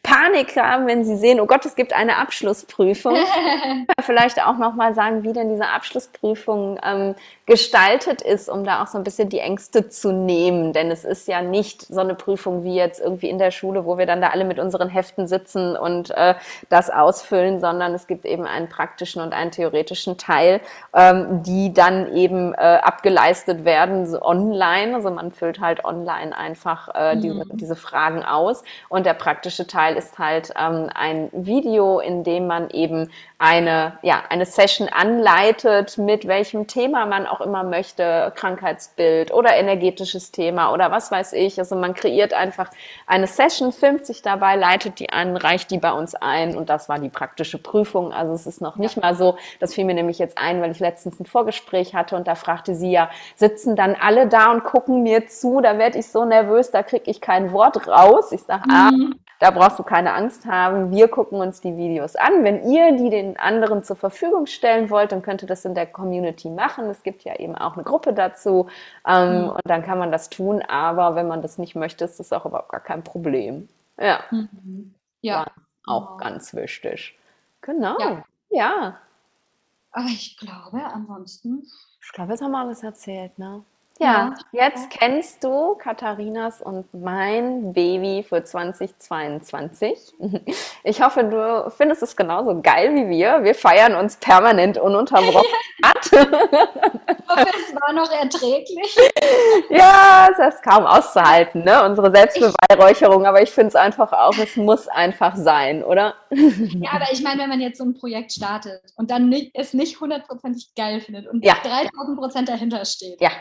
Panik haben, wenn sie sehen, oh Gott, es gibt eine Abschlussprüfung. Vielleicht auch noch mal sagen, wie denn diese Abschlussprüfung ähm, gestaltet ist, um da auch so ein bisschen die Ängste zu nehmen. Denn es ist ja nicht so eine Prüfung wie jetzt irgendwie in der Schule, wo wir dann da alle mit unseren Heften sitzen und äh, das ausfüllen, sondern es gibt eben einen praktischen und einen theoretischen Teil, ähm, die dann eben äh, abgeleistet werden so online. Also man füllt halt online einfach äh, mhm. diese, diese Fragen aus. Und der praktische Teil ist halt ähm, ein Video, in dem man eben eine, ja, eine Session anleitet, mit welchem Thema man auch immer möchte, Krankheitsbild oder energetisches Thema oder was weiß ich. Also man kreiert einfach eine Session, filmt sich dabei, leitet die an, reicht die bei uns ein und das war die praktische Prüfung. Also es ist noch nicht mal so, das fiel mir nämlich jetzt ein, weil ich letztens ein Vorgespräch hatte und da fragte sie ja, sitzen dann alle da und gucken mir zu, da werde ich so nervös, da kriege ich kein Wort raus. Ich sage, ah, mhm. ah, da brauchst du keine Angst haben. Wir gucken uns die Videos an. Wenn ihr die den anderen zur Verfügung stellen wollt, dann könnt ihr das in der Community machen. Es gibt ja eben auch eine Gruppe dazu. Ähm, mhm. Und dann kann man das tun. Aber wenn man das nicht möchte, ist das auch überhaupt gar kein Problem. Ja. Mhm. Ja. auch genau. ganz wichtig. Genau. Ja. ja. Aber ich glaube, ansonsten. Ich glaube, jetzt haben wir alles erzählt, ne? Ja, jetzt kennst du Katharinas und mein Baby für 2022. Ich hoffe, du findest es genauso geil wie wir. Wir feiern uns permanent ununterbrochen. ich hoffe, es war noch erträglich. Ja, es ist kaum auszuhalten, ne? unsere Selbstbeweihräucherung. Aber ich finde es einfach auch, es muss einfach sein, oder? Ja, aber ich meine, wenn man jetzt so ein Projekt startet und dann nicht, es nicht hundertprozentig geil findet und ja. 3000 Prozent dahinter steht. Ja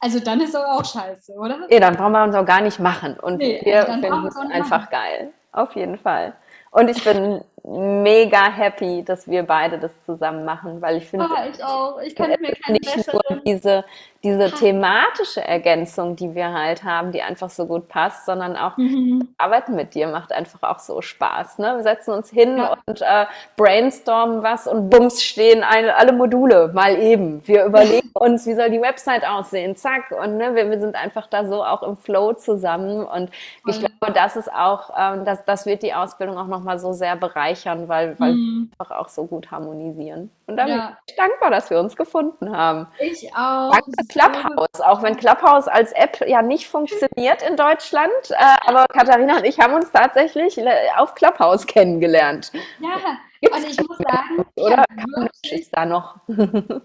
also dann ist es auch scheiße, oder? Nee, dann brauchen wir uns auch gar nicht machen. Und nee, wir finden es einfach machen. geil. Auf jeden Fall. Und ich bin mega happy, dass wir beide das zusammen machen, weil ich finde, oh, ich auch. Ich kann mir keine nicht nur diese, diese thematische Ergänzung, die wir halt haben, die einfach so gut passt, sondern auch mhm. Arbeiten mit dir macht einfach auch so Spaß. Ne? Wir setzen uns hin ja. und äh, brainstormen was und bums stehen eine, alle Module mal eben. Wir überlegen uns, wie soll die Website aussehen, zack. Und ne, wir, wir sind einfach da so auch im Flow zusammen. Und ich glaube, das ist auch, ähm, das, das wird die Ausbildung auch nochmal so sehr bereichern bereichern, weil, weil mhm. wir einfach auch so gut harmonisieren. Und dann ja. bin ich dankbar, dass wir uns gefunden haben. Ich auch. Danke Clubhouse, auch wenn Clubhouse als App ja nicht funktioniert in Deutschland, äh, aber Katharina und ich haben uns tatsächlich auf Clubhouse kennengelernt. Ja, Gibt's und ich muss sagen, oder ist da noch?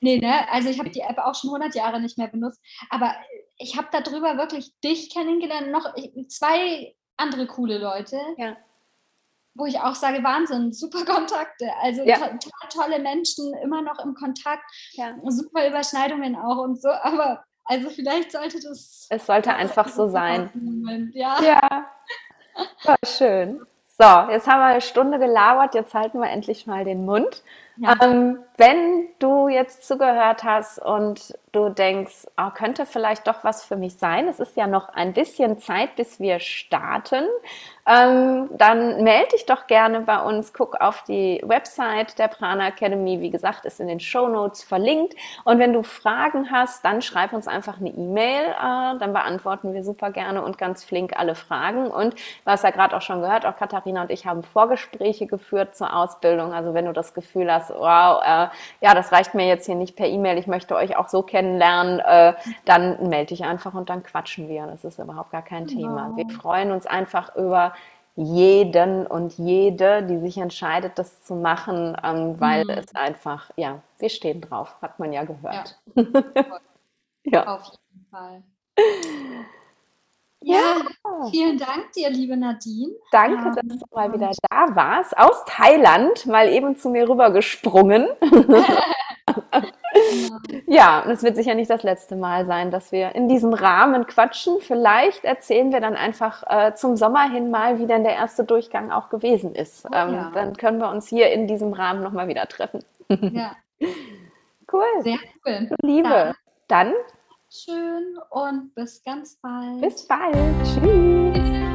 Nee, ne? Also ich habe die App auch schon 100 Jahre nicht mehr benutzt, aber ich habe darüber wirklich dich kennengelernt, noch zwei andere coole Leute. Ja wo ich auch sage, Wahnsinn, super Kontakte, also ja. to tolle Menschen, immer noch im Kontakt, ja. super Überschneidungen auch und so, aber also vielleicht sollte das... Es sollte einfach so sein. Moment, ja. Ja, Voll schön. So, jetzt haben wir eine Stunde gelabert, jetzt halten wir endlich mal den Mund. Ja. Ähm, wenn du jetzt zugehört hast und du denkst, oh, könnte vielleicht doch was für mich sein, es ist ja noch ein bisschen Zeit, bis wir starten, ähm, dann melde dich doch gerne bei uns, guck auf die Website der Prana Academy, wie gesagt, ist in den Show Notes verlinkt. Und wenn du Fragen hast, dann schreib uns einfach eine E-Mail, äh, dann beantworten wir super gerne und ganz flink alle Fragen. Und hast ja gerade auch schon gehört, auch Katharina und ich haben Vorgespräche geführt zur Ausbildung. Also wenn du das Gefühl hast, wow, äh, ja, das reicht mir jetzt hier nicht per E-Mail, ich möchte euch auch so kennenlernen, äh, dann melde dich einfach und dann quatschen wir. Das ist überhaupt gar kein Thema. Wow. Wir freuen uns einfach über jeden und jede, die sich entscheidet, das zu machen, ähm, weil mhm. es einfach, ja, wir stehen drauf, hat man ja gehört. Ja, ja. auf jeden Fall. Ja, ja, vielen Dank dir, liebe Nadine. Danke, ähm, dass du mal wieder da warst. Aus Thailand, mal eben zu mir rübergesprungen. ja, es wird sicher nicht das letzte Mal sein, dass wir in diesem Rahmen quatschen. Vielleicht erzählen wir dann einfach äh, zum Sommer hin mal, wie denn der erste Durchgang auch gewesen ist. Oh, ähm, ja. Dann können wir uns hier in diesem Rahmen nochmal wieder treffen. ja. Cool. Sehr cool. Liebe. Dann. Schön und bis ganz bald. Bis bald. Tschüss.